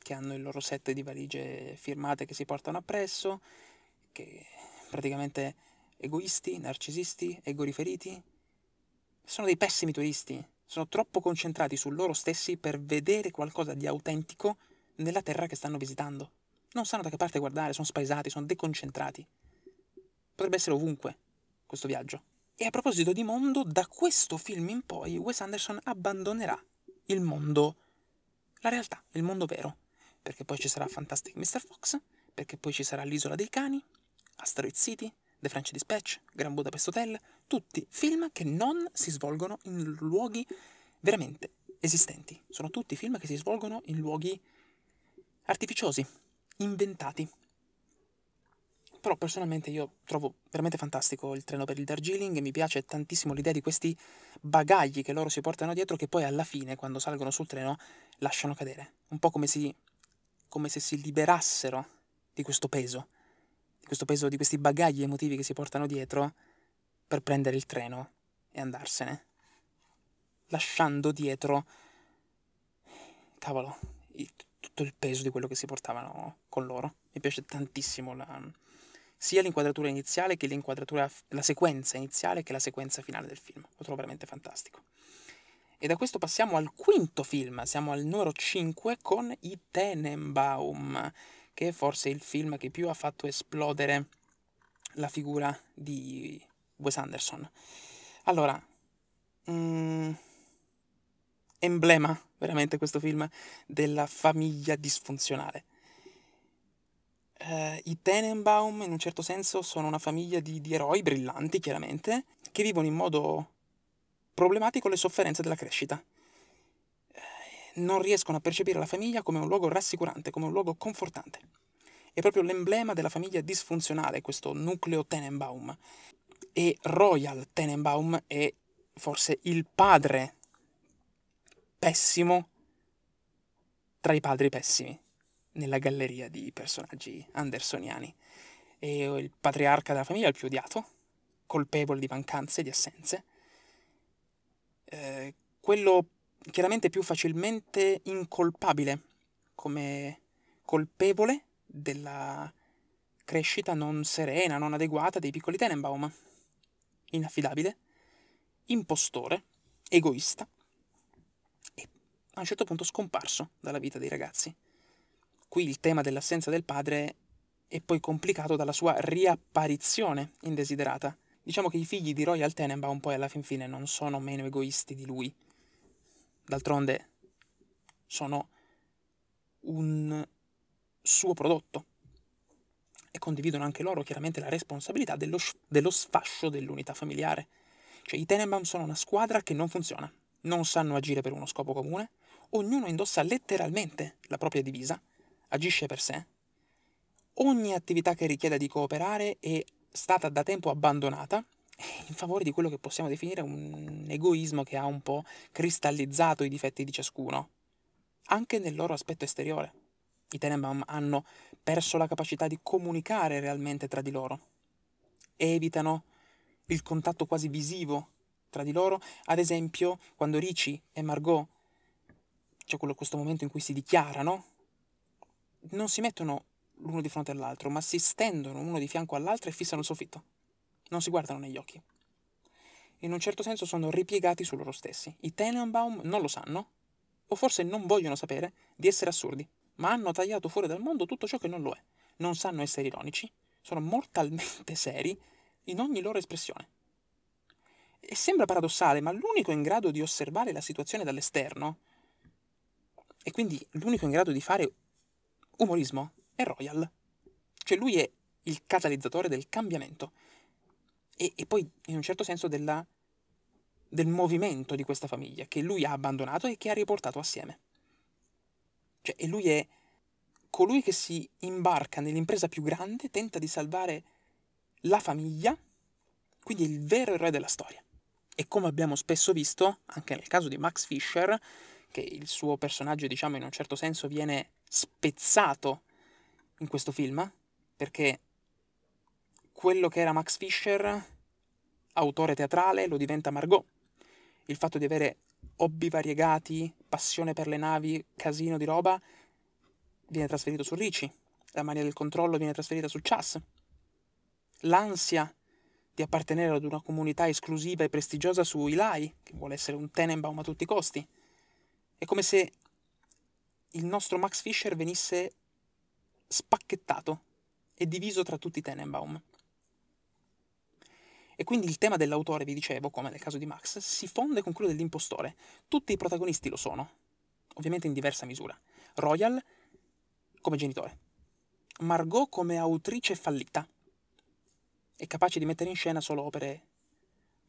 che hanno il loro set di valigie firmate che si portano appresso, che praticamente egoisti, narcisisti, egoriferiti. Sono dei pessimi turisti, sono troppo concentrati su loro stessi per vedere qualcosa di autentico nella terra che stanno visitando. Non sanno da che parte guardare, sono spaesati, sono deconcentrati. Potrebbe essere ovunque questo viaggio. E a proposito di mondo, da questo film in poi Wes Anderson abbandonerà il mondo, la realtà, il mondo vero. Perché poi ci sarà Fantastic Mr. Fox, perché poi ci sarà L'isola dei cani, Asteroid City, The French Dispatch, Grand Budapest Hotel, tutti film che non si svolgono in luoghi veramente esistenti. Sono tutti film che si svolgono in luoghi artificiosi, inventati. Però personalmente io trovo veramente fantastico il treno per il Darjeeling e mi piace tantissimo l'idea di questi bagagli che loro si portano dietro che poi alla fine, quando salgono sul treno, lasciano cadere. Un po' come, si, come se si liberassero di questo peso, questo peso, di questi bagagli emotivi che si portano dietro per prendere il treno e andarsene. Lasciando dietro, cavolo, tutto il peso di quello che si portavano con loro. Mi piace tantissimo la, sia l'inquadratura iniziale che l'inquadratura, la sequenza iniziale che la sequenza finale del film. Lo trovo veramente fantastico. E da questo passiamo al quinto film, siamo al numero 5 con I Tenenbaum, che è forse il film che più ha fatto esplodere la figura di Wes Anderson. Allora, mm, emblema veramente questo film della famiglia disfunzionale eh, i Tenenbaum in un certo senso sono una famiglia di, di eroi brillanti, chiaramente, che vivono in modo problematico le sofferenze della crescita. Non riescono a percepire la famiglia come un luogo rassicurante, come un luogo confortante. È proprio l'emblema della famiglia disfunzionale, questo nucleo Tenenbaum. E Royal Tenenbaum è forse il padre pessimo tra i padri pessimi nella galleria di personaggi andersoniani. È il patriarca della famiglia, il più odiato, colpevole di mancanze, di assenze. Eh, quello chiaramente più facilmente incolpabile come colpevole della crescita non serena, non adeguata dei piccoli Tenenbaum. Inaffidabile, impostore, egoista e a un certo punto scomparso dalla vita dei ragazzi. Qui il tema dell'assenza del padre è poi complicato dalla sua riapparizione indesiderata. Diciamo che i figli di Royal Tenenbaum poi alla fin fine non sono meno egoisti di lui. D'altronde sono un suo prodotto. E condividono anche loro chiaramente la responsabilità dello, dello sfascio dell'unità familiare. Cioè i Tenenbaum sono una squadra che non funziona, non sanno agire per uno scopo comune, ognuno indossa letteralmente la propria divisa, agisce per sé. Ogni attività che richieda di cooperare è stata da tempo abbandonata in favore di quello che possiamo definire un egoismo che ha un po' cristallizzato i difetti di ciascuno, anche nel loro aspetto esteriore. I Tenenbaum hanno perso la capacità di comunicare realmente tra di loro. Evitano il contatto quasi visivo tra di loro, ad esempio quando Ricci e Margot, c'è quello, questo momento in cui si dichiarano, non si mettono l'uno di fronte all'altro, ma si stendono uno di fianco all'altro e fissano il soffitto. Non si guardano negli occhi. In un certo senso sono ripiegati su loro stessi. I Tenenbaum non lo sanno, o forse non vogliono sapere, di essere assurdi, ma hanno tagliato fuori dal mondo tutto ciò che non lo è. Non sanno essere ironici, sono mortalmente seri in ogni loro espressione. E sembra paradossale, ma l'unico in grado di osservare la situazione dall'esterno, e quindi l'unico in grado di fare umorismo, è Royal. Cioè lui è il catalizzatore del cambiamento. E, e poi, in un certo senso, della, del movimento di questa famiglia, che lui ha abbandonato e che ha riportato assieme. Cioè, e lui è colui che si imbarca nell'impresa più grande, tenta di salvare la famiglia, quindi il vero eroe della storia. E come abbiamo spesso visto, anche nel caso di Max Fischer, che il suo personaggio, diciamo, in un certo senso viene spezzato in questo film, perché quello che era Max Fischer, autore teatrale, lo diventa Margot. Il fatto di avere hobby variegati, passione per le navi, casino di roba, viene trasferito su Ricci. La mania del controllo viene trasferita su Chas. L'ansia di appartenere ad una comunità esclusiva e prestigiosa su Eli, che vuole essere un Tenenbaum a tutti i costi. È come se il nostro Max Fischer venisse spacchettato e diviso tra tutti i Tenenbaum. E quindi il tema dell'autore, vi dicevo, come nel caso di Max, si fonde con quello dell'impostore. Tutti i protagonisti lo sono, ovviamente in diversa misura. Royal come genitore, Margot come autrice fallita, è capace di mettere in scena solo opere.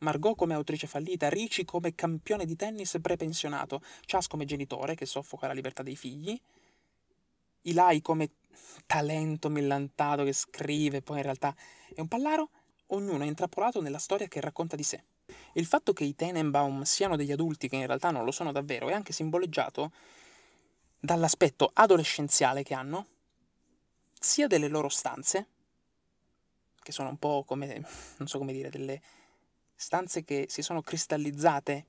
Margot come autrice fallita, Ricci come campione di tennis prepensionato, Chas come genitore che soffoca la libertà dei figli, Ilai come talento millantato che scrive, poi in realtà è un pallaro, ognuno è intrappolato nella storia che racconta di sé. Il fatto che i Tenenbaum siano degli adulti che in realtà non lo sono davvero è anche simboleggiato dall'aspetto adolescenziale che hanno, sia delle loro stanze, che sono un po' come, non so come dire, delle stanze che si sono cristallizzate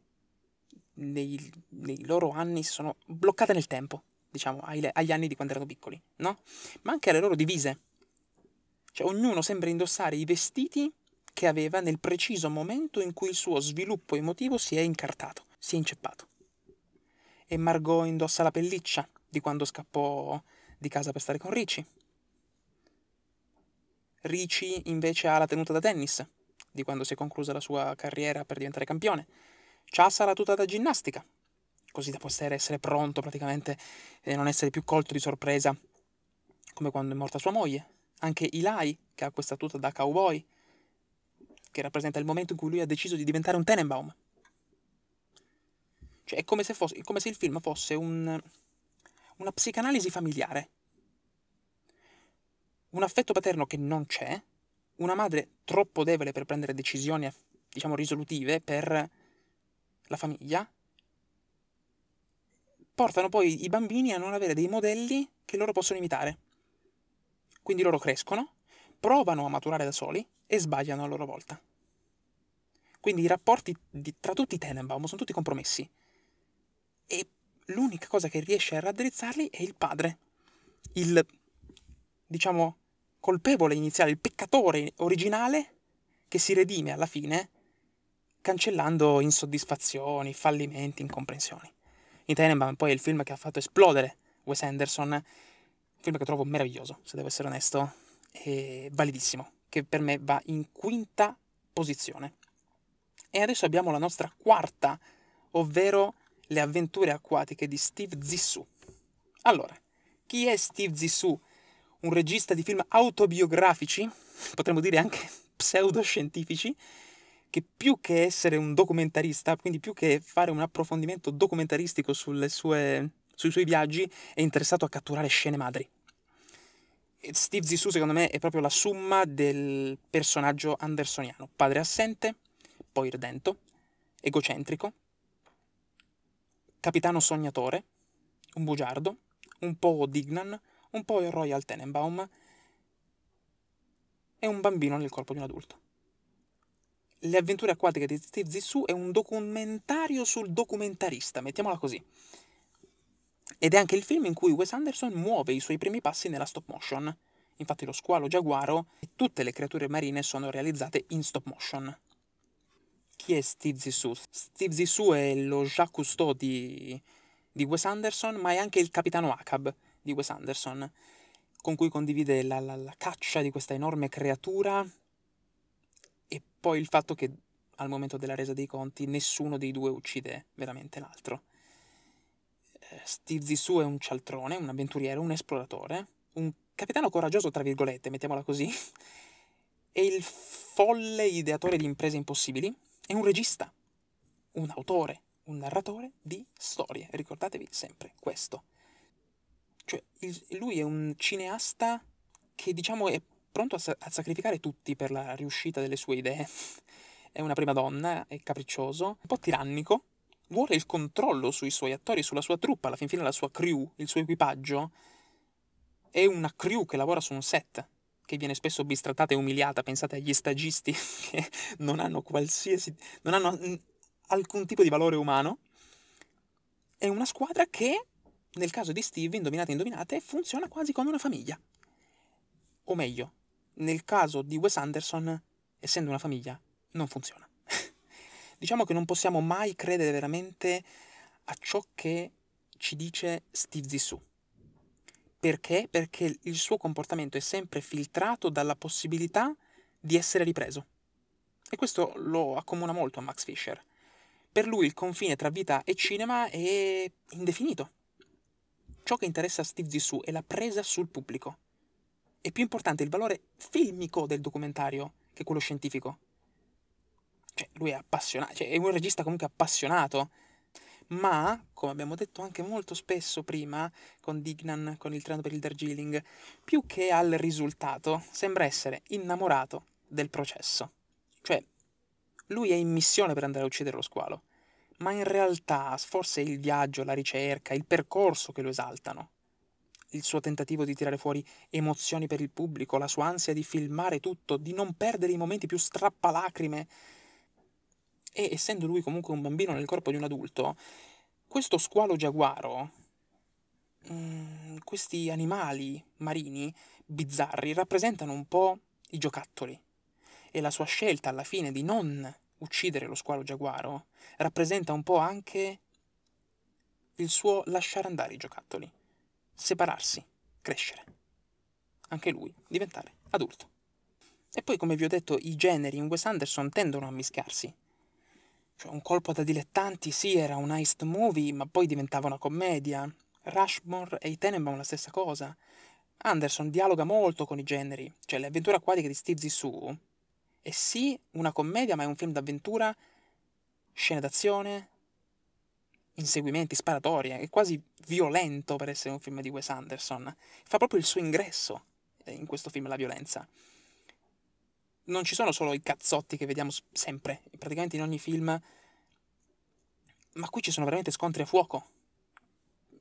nei, nei loro anni, si sono bloccate nel tempo, diciamo, agli anni di quando erano piccoli, no? Ma anche alle loro divise. Cioè, ognuno sembra indossare i vestiti che aveva nel preciso momento in cui il suo sviluppo emotivo si è incartato, si è inceppato. E Margot indossa la pelliccia di quando scappò di casa per stare con Ricci. Ricci invece ha la tenuta da tennis, di quando si è conclusa la sua carriera per diventare campione. Chas ha la tuta da ginnastica, così da poter essere pronto praticamente e non essere più colto di sorpresa, come quando è morta sua moglie. Anche Eli, che ha questa tuta da cowboy, che rappresenta il momento in cui lui ha deciso di diventare un Tenenbaum. Cioè è come se, fosse, come se il film fosse un, una psicanalisi familiare. Un affetto paterno che non c'è, una madre troppo debole per prendere decisioni, diciamo, risolutive per la famiglia, portano poi i bambini a non avere dei modelli che loro possono imitare. Quindi loro crescono, provano a maturare da soli e sbagliano a loro volta. Quindi i rapporti di, tra tutti i Tenenbaum sono tutti compromessi. E l'unica cosa che riesce a raddrizzarli è il padre. Il, diciamo, colpevole iniziale, il peccatore originale che si redime alla fine cancellando insoddisfazioni, fallimenti, incomprensioni. In Tenenbaum poi è il film che ha fatto esplodere Wes Anderson, film che trovo meraviglioso, se devo essere onesto, e validissimo, che per me va in quinta posizione. E adesso abbiamo la nostra quarta, ovvero le avventure acquatiche di Steve Zissou. Allora, chi è Steve Zissou? Un regista di film autobiografici, potremmo dire anche pseudoscientifici, che più che essere un documentarista, quindi più che fare un approfondimento documentaristico sue, sui suoi viaggi, è interessato a catturare scene madri. Steve Zissou, secondo me, è proprio la summa del personaggio andersoniano. Padre assente, poi redento, egocentrico, capitano sognatore, un bugiardo, un po' Dignan, un po' il Royal Tenenbaum e un bambino nel corpo di un adulto. Le avventure acquatiche di Steve Zissou è un documentario sul documentarista, mettiamola così. Ed è anche il film in cui Wes Anderson muove i suoi primi passi nella stop motion. Infatti lo squalo giaguaro e tutte le creature marine sono realizzate in stop motion. Chi è Steve Zissou? Steve Zissou è lo Jacques Cousteau di, di Wes Anderson, ma è anche il capitano Acab di Wes Anderson, con cui condivide la, la, la caccia di questa enorme creatura e poi il fatto che al momento della resa dei conti nessuno dei due uccide veramente l'altro. Steve Zissou è un cialtrone, un avventuriero, un esploratore, un capitano coraggioso, tra virgolette, mettiamola così, e il folle ideatore di imprese impossibili, è un regista, un autore, un narratore di storie. Ricordatevi sempre questo. Cioè, il, lui è un cineasta che, diciamo, è pronto a, a sacrificare tutti per la riuscita delle sue idee. è una prima donna, è capriccioso, un po' tirannico, vuole il controllo sui suoi attori, sulla sua truppa, alla fin fine la sua crew, il suo equipaggio. È una crew che lavora su un set, che viene spesso bistrattata e umiliata, pensate agli stagisti che non hanno qualsiasi... non hanno alcun tipo di valore umano. È una squadra che, nel caso di Steve, indovinate indovinate, funziona quasi come una famiglia. O meglio, nel caso di Wes Anderson, essendo una famiglia, non funziona. Diciamo che non possiamo mai credere veramente a ciò che ci dice Steve Zissou. Perché? Perché il suo comportamento è sempre filtrato dalla possibilità di essere ripreso. E questo lo accomuna molto a Max Fisher. Per lui il confine tra vita e cinema è indefinito. Ciò che interessa a Steve Zissou è la presa sul pubblico. È più importante il valore filmico del documentario che quello scientifico. Cioè, lui è appassionato, cioè, è un regista comunque appassionato ma, come abbiamo detto anche molto spesso prima con Dignan, con il treno per il Darjeeling, più che al risultato, sembra essere innamorato del processo. Cioè, lui è in missione per andare a uccidere lo squalo, ma in realtà forse è il viaggio, la ricerca, il percorso che lo esaltano. Il suo tentativo di tirare fuori emozioni per il pubblico, la sua ansia di filmare tutto, di non perdere i momenti più strappalacrime e essendo lui comunque un bambino nel corpo di un adulto, questo squalo giaguaro, mm, questi animali marini bizzarri rappresentano un po' i giocattoli. E la sua scelta alla fine di non uccidere lo squalo giaguaro rappresenta un po' anche il suo lasciare andare i giocattoli, separarsi, crescere. Anche lui diventare adulto. E poi, come vi ho detto, i generi in Wes Anderson tendono a mischiarsi. Cioè, un colpo da dilettanti, sì, era un heist movie, ma poi diventava una commedia. Rushmore e i Tenenbaum la stessa cosa. Anderson dialoga molto con i generi, cioè le avventure acquatiche di Steve Zissou è sì una commedia, ma è un film d'avventura, scene d'azione, inseguimenti, sparatorie, è quasi violento per essere un film di Wes Anderson. Fa proprio il suo ingresso in questo film, la violenza. Non ci sono solo i cazzotti che vediamo sempre, praticamente in ogni film, ma qui ci sono veramente scontri a fuoco.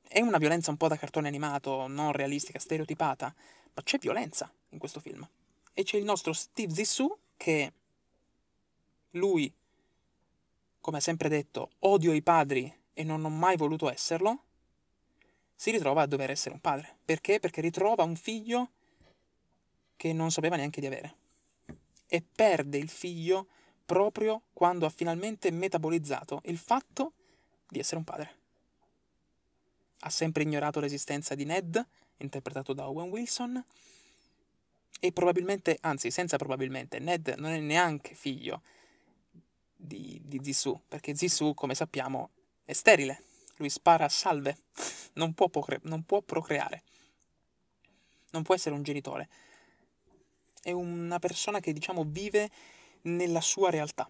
È una violenza un po' da cartone animato, non realistica, stereotipata, ma c'è violenza in questo film. E c'è il nostro Steve Zissou che lui, come ha sempre detto, odio i padri e non ho mai voluto esserlo, si ritrova a dover essere un padre. Perché? Perché ritrova un figlio che non sapeva neanche di avere. E perde il figlio proprio quando ha finalmente metabolizzato il fatto di essere un padre. Ha sempre ignorato l'esistenza di Ned, interpretato da Owen Wilson, e probabilmente, anzi senza probabilmente, Ned non è neanche figlio di, di Zissou, perché Zissou, come sappiamo, è sterile. Lui spara a salve, non può, procre- non può procreare, non può essere un genitore. È una persona che, diciamo, vive nella sua realtà.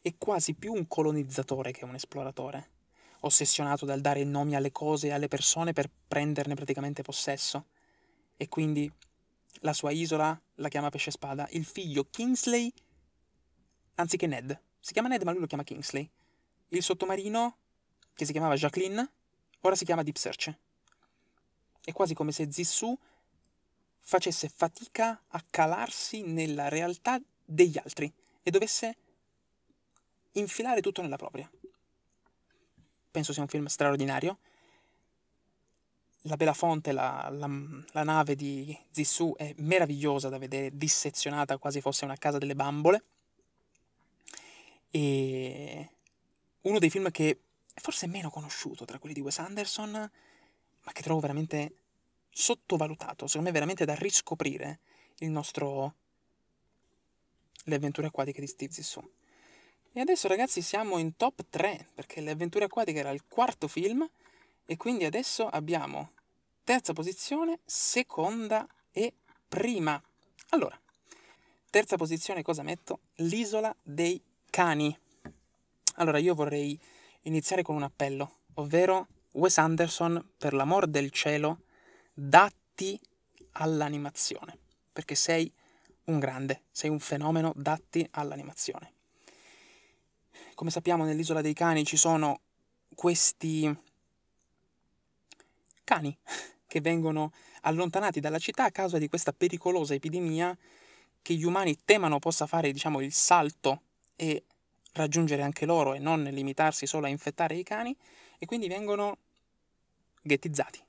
È quasi più un colonizzatore che un esploratore, ossessionato dal dare nomi alle cose e alle persone per prenderne praticamente possesso. E quindi la sua isola la chiama pesce spada. Il figlio Kingsley anziché Ned. Si chiama Ned, ma lui lo chiama Kingsley. Il sottomarino, che si chiamava Jacqueline, ora si chiama Deep Search. È quasi come se Zissou facesse fatica a calarsi nella realtà degli altri e dovesse infilare tutto nella propria. Penso sia un film straordinario. La Belafonte, la, la, la nave di Zissou, è meravigliosa da vedere, dissezionata quasi fosse una casa delle bambole. E uno dei film che è forse meno conosciuto tra quelli di Wes Anderson, ma che trovo veramente sottovalutato, secondo me veramente da riscoprire il nostro Le avventure acquatiche di Steve Zissou. E adesso ragazzi siamo in top 3, perché Le avventure acquatiche era il quarto film, e quindi adesso abbiamo terza posizione, seconda e prima. Allora, terza posizione cosa metto? L'isola dei cani. Allora io vorrei iniziare con un appello, ovvero Wes Anderson, per l'amor del cielo, datti all'animazione, perché sei un grande, sei un fenomeno, datti all'animazione. Come sappiamo nell'isola dei cani ci sono questi cani che vengono allontanati dalla città a causa di questa pericolosa epidemia che gli umani temono possa fare, diciamo, il salto e raggiungere anche loro e non limitarsi solo a infettare i cani e quindi vengono ghettizzati.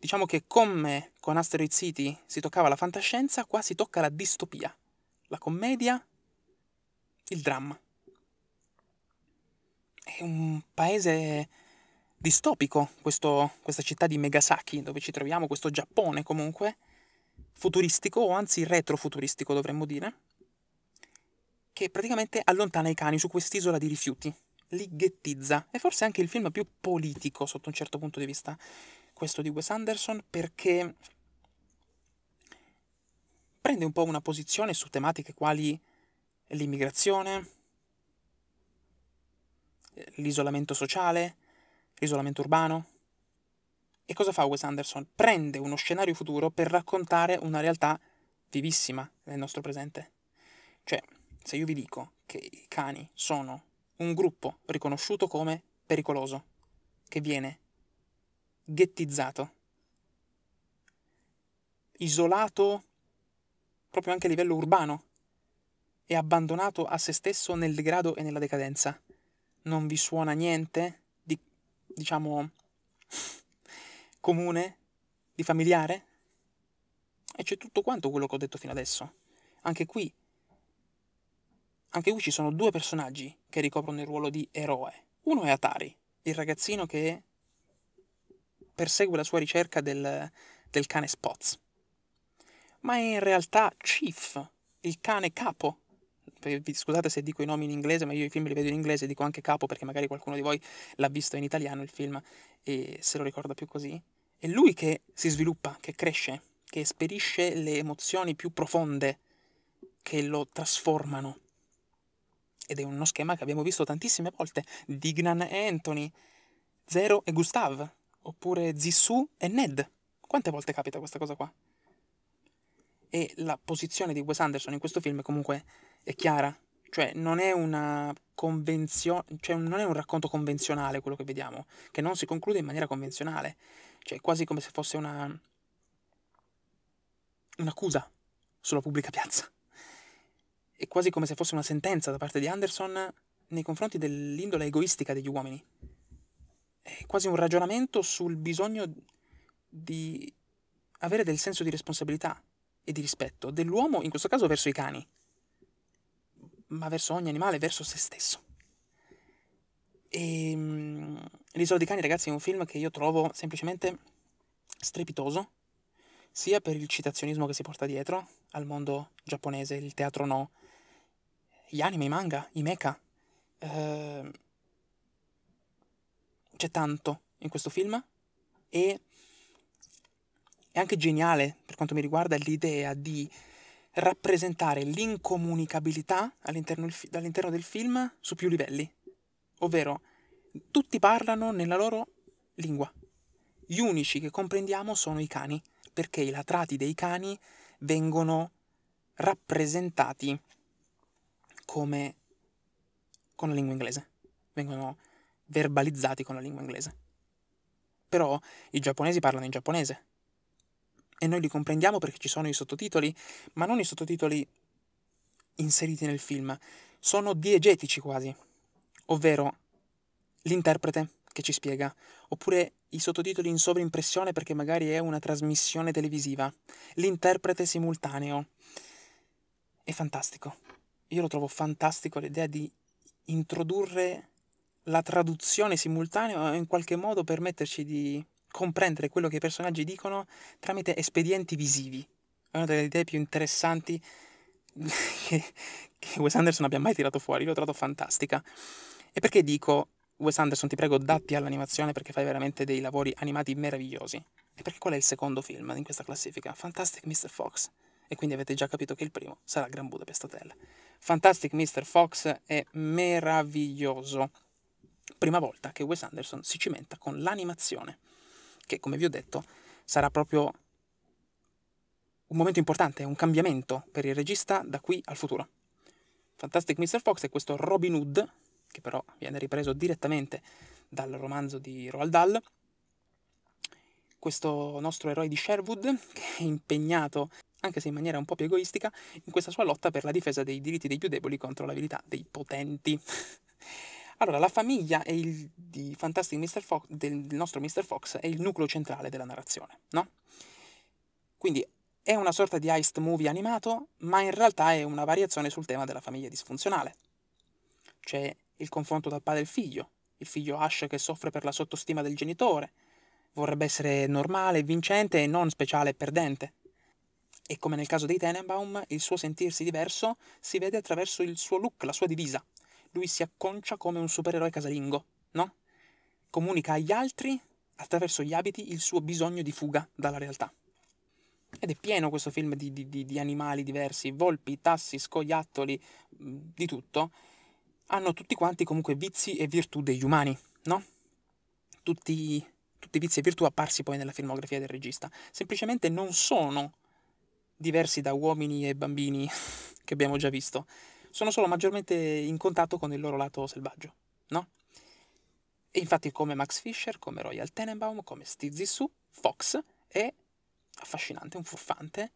Diciamo che come con Asteroid City si toccava la fantascienza, qua si tocca la distopia, la commedia, il dramma. È un paese distopico, questo, questa città di Megasaki, dove ci troviamo, questo Giappone comunque, futuristico, o anzi retrofuturistico dovremmo dire, che praticamente allontana i cani su quest'isola di rifiuti, li ghettizza. È forse anche il film più politico sotto un certo punto di vista, questo di Wes Anderson, perché prende un po' una posizione su tematiche quali l'immigrazione, l'isolamento sociale, l'isolamento urbano. E cosa fa Wes Anderson? Prende uno scenario futuro per raccontare una realtà vivissima nel nostro presente. Cioè, se io vi dico che i cani sono un gruppo riconosciuto come pericoloso, che viene ghettizzato, isolato proprio anche a livello urbano e abbandonato a se stesso nel degrado e nella decadenza, non vi suona niente di, diciamo, comune, di familiare? E c'è tutto quanto quello che ho detto fino adesso. Anche qui anche qui ci sono due personaggi che ricoprono il ruolo di eroe. Uno è Atari, il ragazzino che persegue la sua ricerca del, del cane Spots. Ma è in realtà Chief, il cane capo. Scusate se dico i nomi in inglese, ma io i film li vedo in inglese e dico anche capo perché magari qualcuno di voi l'ha visto in italiano il film e se lo ricorda più così. È lui che si sviluppa, che cresce, che esperisce le emozioni più profonde che lo trasformano ed è uno schema che abbiamo visto tantissime volte, Dignan e Anthony, Zero e Gustav, oppure Zissou e Ned. Quante volte capita questa cosa qua? e la posizione di Wes Anderson in questo film comunque è chiara, cioè non è una convenzione, cioè non è un racconto convenzionale quello che vediamo, che non si conclude in maniera convenzionale, cioè quasi come se fosse una un'accusa sulla pubblica piazza. È quasi come se fosse una sentenza da parte di Anderson nei confronti dell'indole egoistica degli uomini. È quasi un ragionamento sul bisogno di avere del senso di responsabilità e di rispetto dell'uomo, in questo caso verso i cani, ma verso ogni animale, verso se stesso. E um, L'isola dei cani, ragazzi, è un film che io trovo semplicemente strepitoso, sia per il citazionismo che si porta dietro al mondo giapponese, il teatro no, gli anime, i manga, i mecha. Eh, c'è tanto in questo film e è anche geniale, per quanto mi riguarda, l'idea di rappresentare l'incomunicabilità all'interno, all'interno del film su più livelli. Ovvero, tutti parlano nella loro lingua. Gli unici che comprendiamo sono i cani, perché i latrati dei cani vengono rappresentati come con la lingua inglese, vengono verbalizzati con la lingua inglese. Però i giapponesi parlano in giapponese, e noi li comprendiamo perché ci sono i sottotitoli, ma non i sottotitoli inseriti nel film, sono diegetici quasi, ovvero l'interprete che ci spiega, oppure i sottotitoli in sovrimpressione perché magari è una trasmissione televisiva, l'interprete simultaneo. È fantastico. Io lo trovo fantastico l'idea di introdurre la traduzione simultanea in qualche modo permetterci di comprendere quello che i personaggi dicono tramite espedienti visivi. È una delle idee più interessanti che, che Wes Anderson abbia mai tirato fuori, l'ho trovato fantastica. E perché dico, Wes Anderson, ti prego, datti all'animazione perché fai veramente dei lavori animati meravigliosi. E perché qual è il secondo film in questa classifica? Fantastic Mr. Fox. E quindi avete già capito che il primo sarà Gran Budapest Hotel. Fantastic Mr. Fox è meraviglioso. Prima volta che Wes Anderson si cimenta con l'animazione che come vi ho detto sarà proprio un momento importante, un cambiamento per il regista da qui al futuro. Fantastic Mr. Fox è questo Robin Hood, che però viene ripreso direttamente dal romanzo di Roald Dahl, questo nostro eroe di Sherwood, che è impegnato, anche se in maniera un po' più egoistica, in questa sua lotta per la difesa dei diritti dei più deboli contro l'abilità dei potenti. Allora, la famiglia il, di Fantastic Mr. Fox, del, del nostro Mr. Fox è il nucleo centrale della narrazione, no? Quindi è una sorta di heist movie animato, ma in realtà è una variazione sul tema della famiglia disfunzionale. C'è il confronto tra padre e figlio, il figlio Ash che soffre per la sottostima del genitore, vorrebbe essere normale, vincente e non speciale e perdente. E come nel caso dei Tenenbaum, il suo sentirsi diverso si vede attraverso il suo look, la sua divisa lui si acconcia come un supereroe casalingo, no? Comunica agli altri, attraverso gli abiti, il suo bisogno di fuga dalla realtà. Ed è pieno questo film di, di, di animali diversi, volpi, tassi, scoiattoli, mm, di tutto. Hanno tutti quanti comunque vizi e virtù degli umani, no? Tutti, tutti vizi e virtù apparsi poi nella filmografia del regista. Semplicemente non sono diversi da uomini e bambini che abbiamo già visto sono solo maggiormente in contatto con il loro lato selvaggio, no? E infatti come Max Fisher, come Royal Tenenbaum, come Steve Zissou, Fox è affascinante, un furfante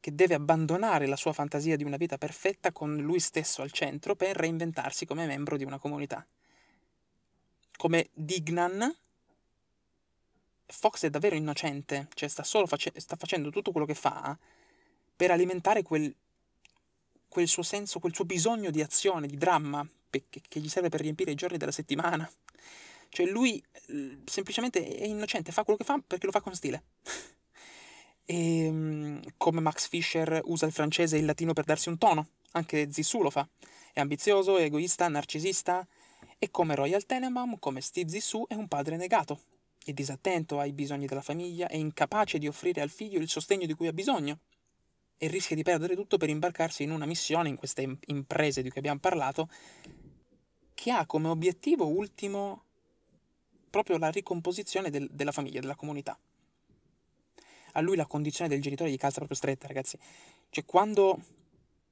che deve abbandonare la sua fantasia di una vita perfetta con lui stesso al centro per reinventarsi come membro di una comunità. Come Dignan, Fox è davvero innocente, cioè sta solo face- sta facendo tutto quello che fa per alimentare quel quel suo senso, quel suo bisogno di azione, di dramma, che, gli serve per riempire i giorni della settimana. Cioè lui semplicemente è innocente, fa quello che fa perché lo fa con stile. e ehm, come Max Fischer usa il francese e il latino per darsi un tono, anche Zissou lo fa. È ambizioso, è egoista, narcisista. E come Royal Tenenbaum, come Steve Zissou, è un padre negato. È disattento ai bisogni della famiglia, è incapace di offrire al figlio il sostegno di cui ha bisogno e rischia di perdere tutto per imbarcarsi in una missione, in queste imprese di cui abbiamo parlato, che ha come obiettivo ultimo proprio la ricomposizione del, della famiglia, della comunità. a lui la condizione del genitore gli calza proprio stretta, ragazzi. Cioè, quando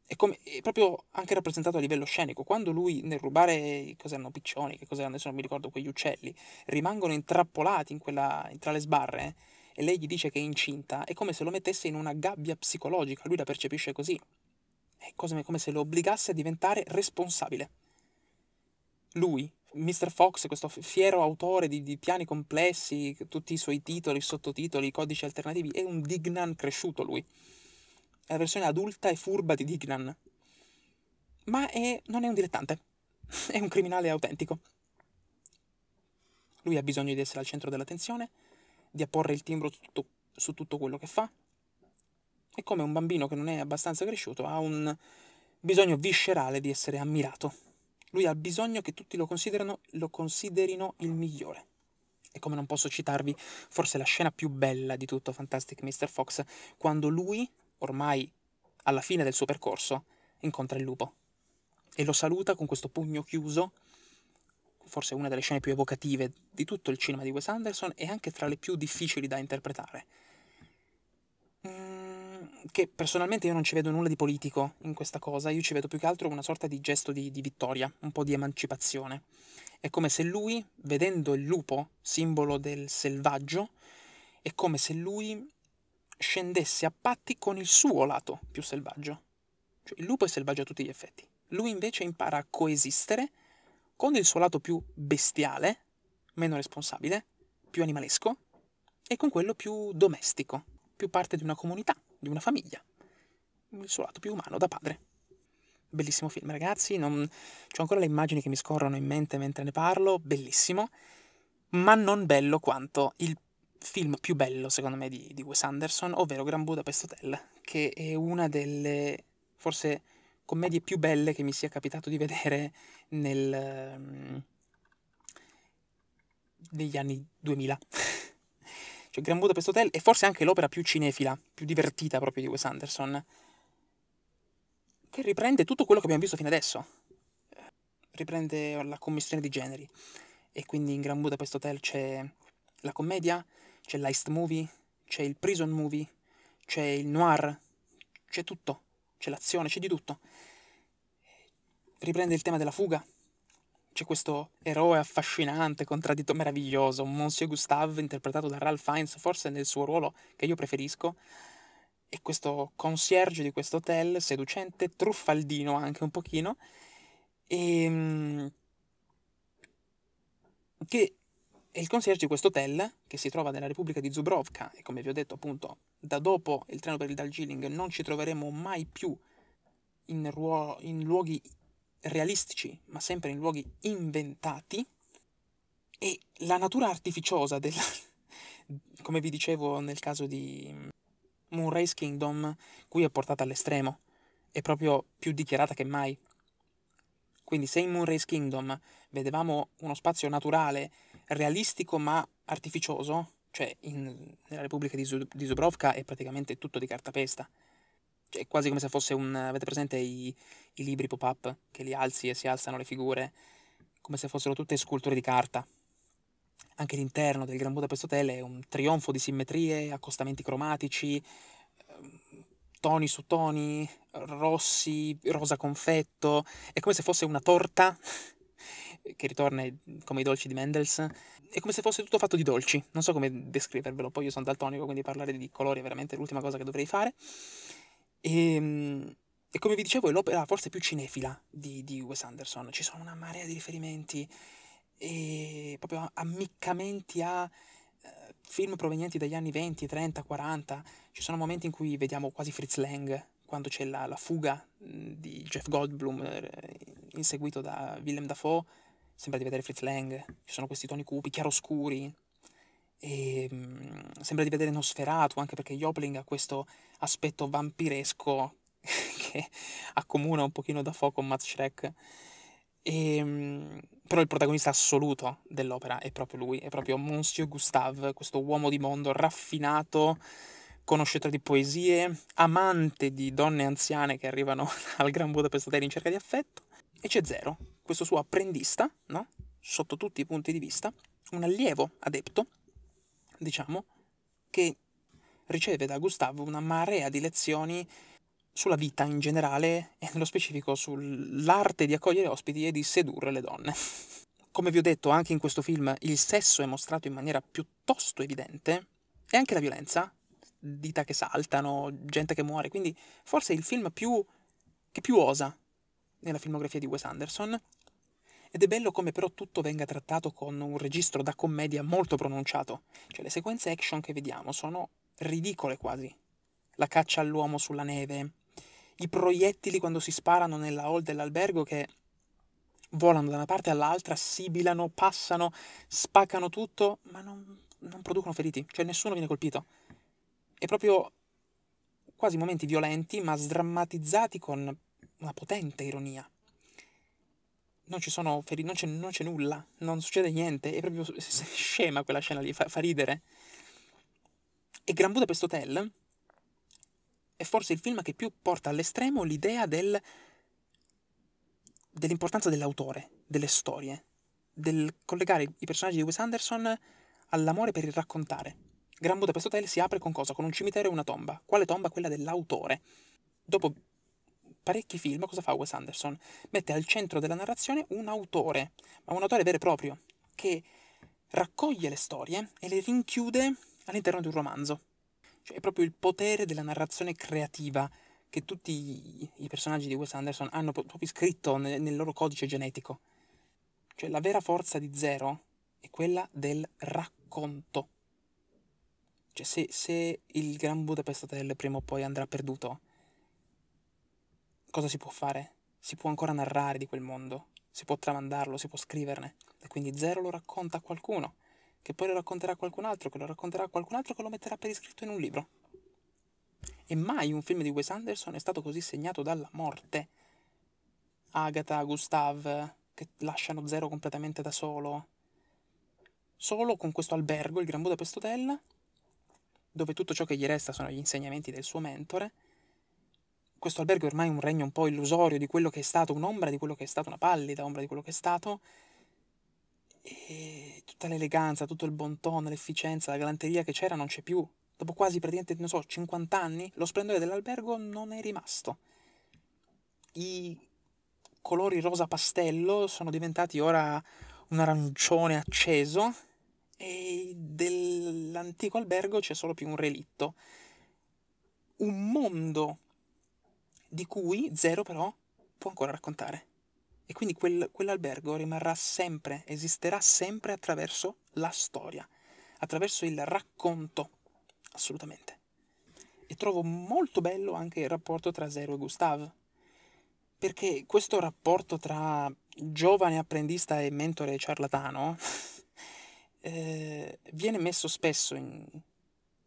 è, come, è proprio anche rappresentato a livello scenico. Quando lui nel rubare, cos'erano piccioni, che cos'erano, adesso non mi ricordo, quegli uccelli, rimangono intrappolati in quella, tra le sbarre e lei gli dice che è incinta, è come se lo mettesse in una gabbia psicologica, lui la percepisce così. È come, se lo obbligasse a diventare responsabile. Lui, Mr. Fox, questo fiero autore di, di, piani complessi, tutti i suoi titoli, sottotitoli, codici alternativi, è un Dignan cresciuto lui è la versione adulta e furba di Dignan. Ma è, non è un dilettante, è un criminale autentico. Lui ha bisogno di essere al centro dell'attenzione, di apporre il timbro su tutto, su tutto quello che fa. E come un bambino che non è abbastanza cresciuto ha un bisogno viscerale di essere ammirato. Lui ha bisogno che tutti lo, lo considerino il migliore. E come non posso citarvi, forse la scena più bella di tutto Fantastic Mr. Fox, quando lui ormai alla fine del suo percorso, incontra il lupo e lo saluta con questo pugno chiuso, forse una delle scene più evocative di tutto il cinema di Wes Anderson e anche tra le più difficili da interpretare. Mm, che personalmente io non ci vedo nulla di politico in questa cosa, io ci vedo più che altro una sorta di gesto di, di vittoria, un po' di emancipazione. È come se lui, vedendo il lupo, simbolo del selvaggio, è come se lui scendesse a patti con il suo lato più selvaggio. Cioè, il lupo è selvaggio a tutti gli effetti. Lui invece impara a coesistere con il suo lato più bestiale, meno responsabile, più animalesco, e con quello più domestico, più parte di una comunità, di una famiglia. Il suo lato più umano, da padre. Bellissimo film, ragazzi. Non... Ho ancora le immagini che mi scorrono in mente mentre ne parlo. Bellissimo. Ma non bello quanto il film più bello, secondo me, di, di Wes Anderson, ovvero Gran Budapest Hotel, che è una delle forse commedie più belle che mi sia capitato di vedere nel, um, negli anni 2000. cioè, Gran Budapest Hotel è forse anche l'opera più cinefila, più divertita proprio di Wes Anderson, che riprende tutto quello che abbiamo visto fino adesso. Riprende la commissione di generi. E quindi in Gran Budapest Hotel c'è la commedia, c'è l'heist movie, c'è il prison movie, c'è il noir, c'è tutto, c'è l'azione, c'è di tutto. Riprende il tema della fuga. C'è questo eroe affascinante, contradditto, meraviglioso, Monsieur Gustave, interpretato da Ralph Fiennes, forse nel suo ruolo che io preferisco. E questo concierge di questo hotel, seducente, truffaldino anche un pochino, e, ehm, che e il concierge di questo hotel, che si trova nella Repubblica di Zubrovka, e come vi ho detto appunto, da dopo il treno per il Darjeeling non ci troveremo mai più in, ruo- in luoghi realistici, ma sempre in luoghi inventati, e la natura artificiosa della... come vi dicevo nel caso di Moonrise Kingdom, qui è portata all'estremo, è proprio più dichiarata che mai. Quindi se in Moonrise Kingdom vedevamo uno spazio naturale realistico ma artificioso, cioè in, nella Repubblica di, di Zubrovka è praticamente tutto di cartapesta. Cioè, è quasi come se fosse un... avete presente i, i libri pop-up che li alzi e si alzano le figure? Come se fossero tutte sculture di carta. Anche l'interno del Gran Budapest Hotel è un trionfo di simmetrie, accostamenti cromatici, ehm, toni su toni, rossi, rosa confetto. È come se fosse una torta che ritorna come i dolci di Mendels, è come se fosse tutto fatto di dolci, non so come descrivervelo, poi io sono daltonico, quindi parlare di colori è veramente l'ultima cosa che dovrei fare. E, ehm, e come vi dicevo è l'opera forse più cinefila di, di Wes Anderson, ci sono una marea di riferimenti e proprio ammiccamenti a eh, film provenienti dagli anni 20, 30, 40, ci sono momenti in cui vediamo quasi Fritz Lang, quando c'è la, la fuga di Jeff Goldblum eh, inseguito da Willem Dafoe, sembra di vedere Fritz Lang, ci sono questi toni cupi, chiaroscuri, e um, sembra di vedere Nosferatu, anche perché Jopling ha questo aspetto vampiresco che accomuna un pochino Dafoe con Matt Shrek. E, um, però il protagonista assoluto dell'opera è proprio lui, è proprio Monsieur Gustave, questo uomo di mondo raffinato, conoscitore di poesie, amante di donne anziane che arrivano al Gran Budapest Hotel in cerca di affetto, e c'è Zero, questo suo apprendista, no? sotto tutti i punti di vista, un allievo adepto, diciamo, che riceve da Gustave una marea di lezioni sulla vita in generale e nello specifico sull'arte di accogliere ospiti e di sedurre le donne. Come vi ho detto, anche in questo film il sesso è mostrato in maniera piuttosto evidente e anche la violenza, dita che saltano, gente che muore, quindi forse è il film più, che più osa nella filmografia di Wes Anderson. Ed è bello come però tutto venga trattato con un registro da commedia molto pronunciato. Cioè le sequenze action che vediamo sono ridicole quasi. La caccia all'uomo sulla neve, i proiettili quando si sparano nella hall dell'albergo che volano da una parte all'altra, sibilano, passano, spaccano tutto, ma non, non producono feriti, cioè nessuno viene colpito. È proprio quasi momenti violenti, ma sdrammatizzati con una potente ironia. Non ci sono feriti, non c'è, non c'è nulla, non succede niente, è proprio scema quella scena lì, fa, fa ridere. E Gran Budapest Hotel è forse il film che più porta all'estremo l'idea del, dell'importanza dell'autore, delle storie, del collegare i personaggi di Wes Anderson all'amore per il raccontare. Gran Budapest Hotel si apre con cosa? Con un cimitero e una tomba. Quale tomba? Quella dell'autore. Dopo parecchi film, cosa fa Wes Anderson? Mette al centro della narrazione un autore, ma un autore vero e proprio, che raccoglie le storie e le rinchiude all'interno di un romanzo. Cioè è proprio il potere della narrazione creativa che tutti i personaggi di Wes Anderson hanno proprio scritto nel, loro codice genetico. Cioè la vera forza di Zero è quella del racconto. Cioè se, se il Gran Budapest Hotel prima o poi andrà perduto, cosa si può fare? Si può ancora narrare di quel mondo, si può tramandarlo, si può scriverne. E quindi Zero lo racconta a qualcuno che poi lo racconterà qualcun altro, che lo racconterà qualcun altro, che lo metterà per iscritto in un libro. E mai un film di Wes Anderson è stato così segnato dalla morte. Agatha, Gustav, che lasciano Zero completamente da solo. Solo con questo albergo, il Gran Budapest Hotel, dove tutto ciò che gli resta sono gli insegnamenti del suo mentore. Questo albergo è ormai un regno un po' illusorio di quello che è stato, un'ombra di quello che è stato, una pallida ombra di quello che è stato, e tutta l'eleganza, tutto il bon ton, l'efficienza, la galanteria che c'era non c'è più. Dopo quasi praticamente, non so, 50 anni, lo splendore dell'albergo non è rimasto. I colori rosa pastello sono diventati ora un arancione acceso e dell'antico albergo c'è solo più un relitto. Un mondo di cui Zero però può ancora raccontare. E quindi quel, quell'albergo rimarrà sempre, esisterà sempre attraverso la storia, attraverso il racconto, assolutamente. E trovo molto bello anche il rapporto tra Zero e Gustave, perché questo rapporto tra giovane apprendista e mentore ciarlatano eh, viene messo spesso in,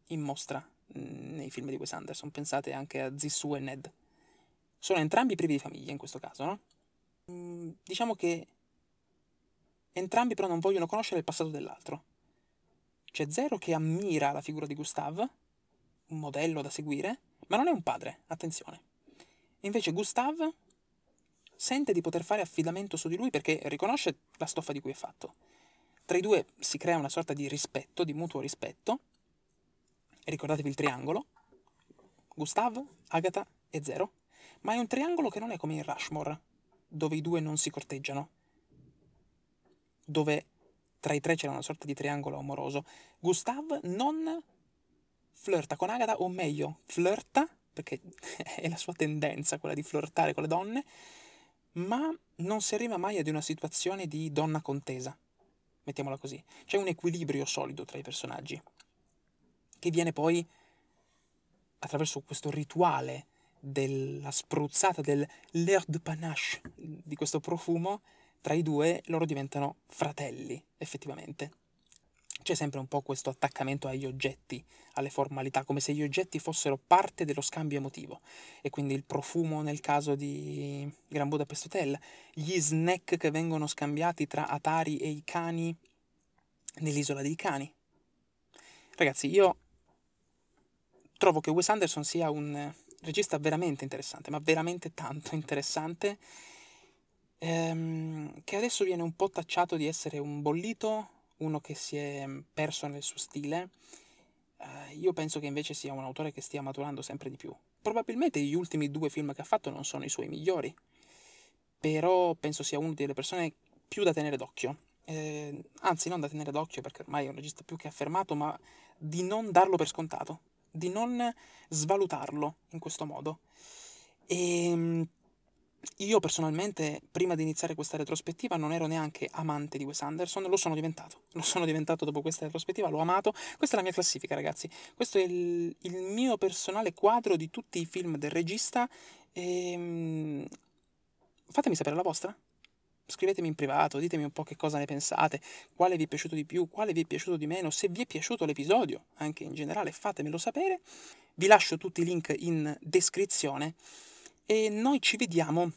in mostra nei film di Wes Anderson. Pensate anche a Zissou e Ned. Sono entrambi privi di famiglia in questo caso, no? Mm, diciamo che entrambi però non vogliono conoscere il passato dell'altro. C'è Zero che ammira la figura di Gustave, un modello da seguire, ma non è un padre, attenzione. Invece Gustave sente di poter fare affidamento su di lui perché riconosce la stoffa di cui è fatto. Tra i due si crea una sorta di rispetto, di mutuo rispetto. E ricordatevi il triangolo. Gustave, Agatha e Zero. Ma è un triangolo che non è come in Rushmore, dove i due non si corteggiano, dove tra i tre c'era una sorta di triangolo amoroso. Gustave non flirta con Agatha, o meglio, flirta, perché è la sua tendenza quella di flirtare con le donne, ma non si arriva mai ad una situazione di donna contesa, mettiamola così. C'è un equilibrio solido tra i personaggi, che viene poi attraverso questo rituale della spruzzata del l'air de panache di questo profumo, tra i due loro diventano fratelli, effettivamente. C'è sempre un po' questo attaccamento agli oggetti, alle formalità, come se gli oggetti fossero parte dello scambio emotivo. E quindi il profumo nel caso di Gran Budapest Hotel, gli snack che vengono scambiati tra Atari e i cani nell'isola dei cani. Ragazzi, io trovo che Wes Anderson sia un regista veramente interessante, ma veramente tanto interessante, ehm, che adesso viene un po' tacciato di essere un bollito, uno che si è perso nel suo stile, Uh, io penso che invece sia un autore che stia maturando sempre di più. Probabilmente gli ultimi due film che ha fatto non sono i suoi migliori, però penso sia una delle persone più da tenere d'occhio. Eh, anzi, non da tenere d'occhio perché ormai è un regista più che affermato, ma di non darlo per scontato, di non svalutarlo in questo modo. E ehm, io personalmente, prima di iniziare questa retrospettiva, non ero neanche amante di Wes Anderson, lo sono diventato. Lo sono diventato dopo questa retrospettiva, l'ho amato. Questa è la mia classifica, ragazzi. Questo è il, il mio personale quadro di tutti i film del regista. E, ehm, fatemi sapere la vostra. Scrivetemi in privato, ditemi un po' che cosa ne pensate, quale vi è piaciuto di più, quale vi è piaciuto di meno, se vi è piaciuto l'episodio, anche in generale, fatemelo sapere. Vi lascio tutti i link in descrizione e noi ci vediamo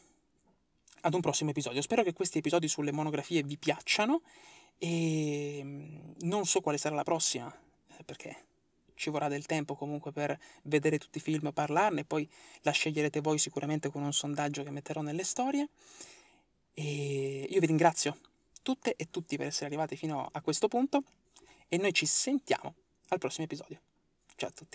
ad un prossimo episodio. Spero che questi episodi sulle monografie vi piacciono e mm, non so quale sarà la prossima, eh, perché ci vorrà del tempo comunque per vedere tutti i film, parlarne, poi la sceglierete voi sicuramente con un sondaggio che metterò nelle storie. E io vi ringrazio tutte e tutti per essere arrivati fino a questo punto e noi ci sentiamo al prossimo episodio. Ciao a tutti.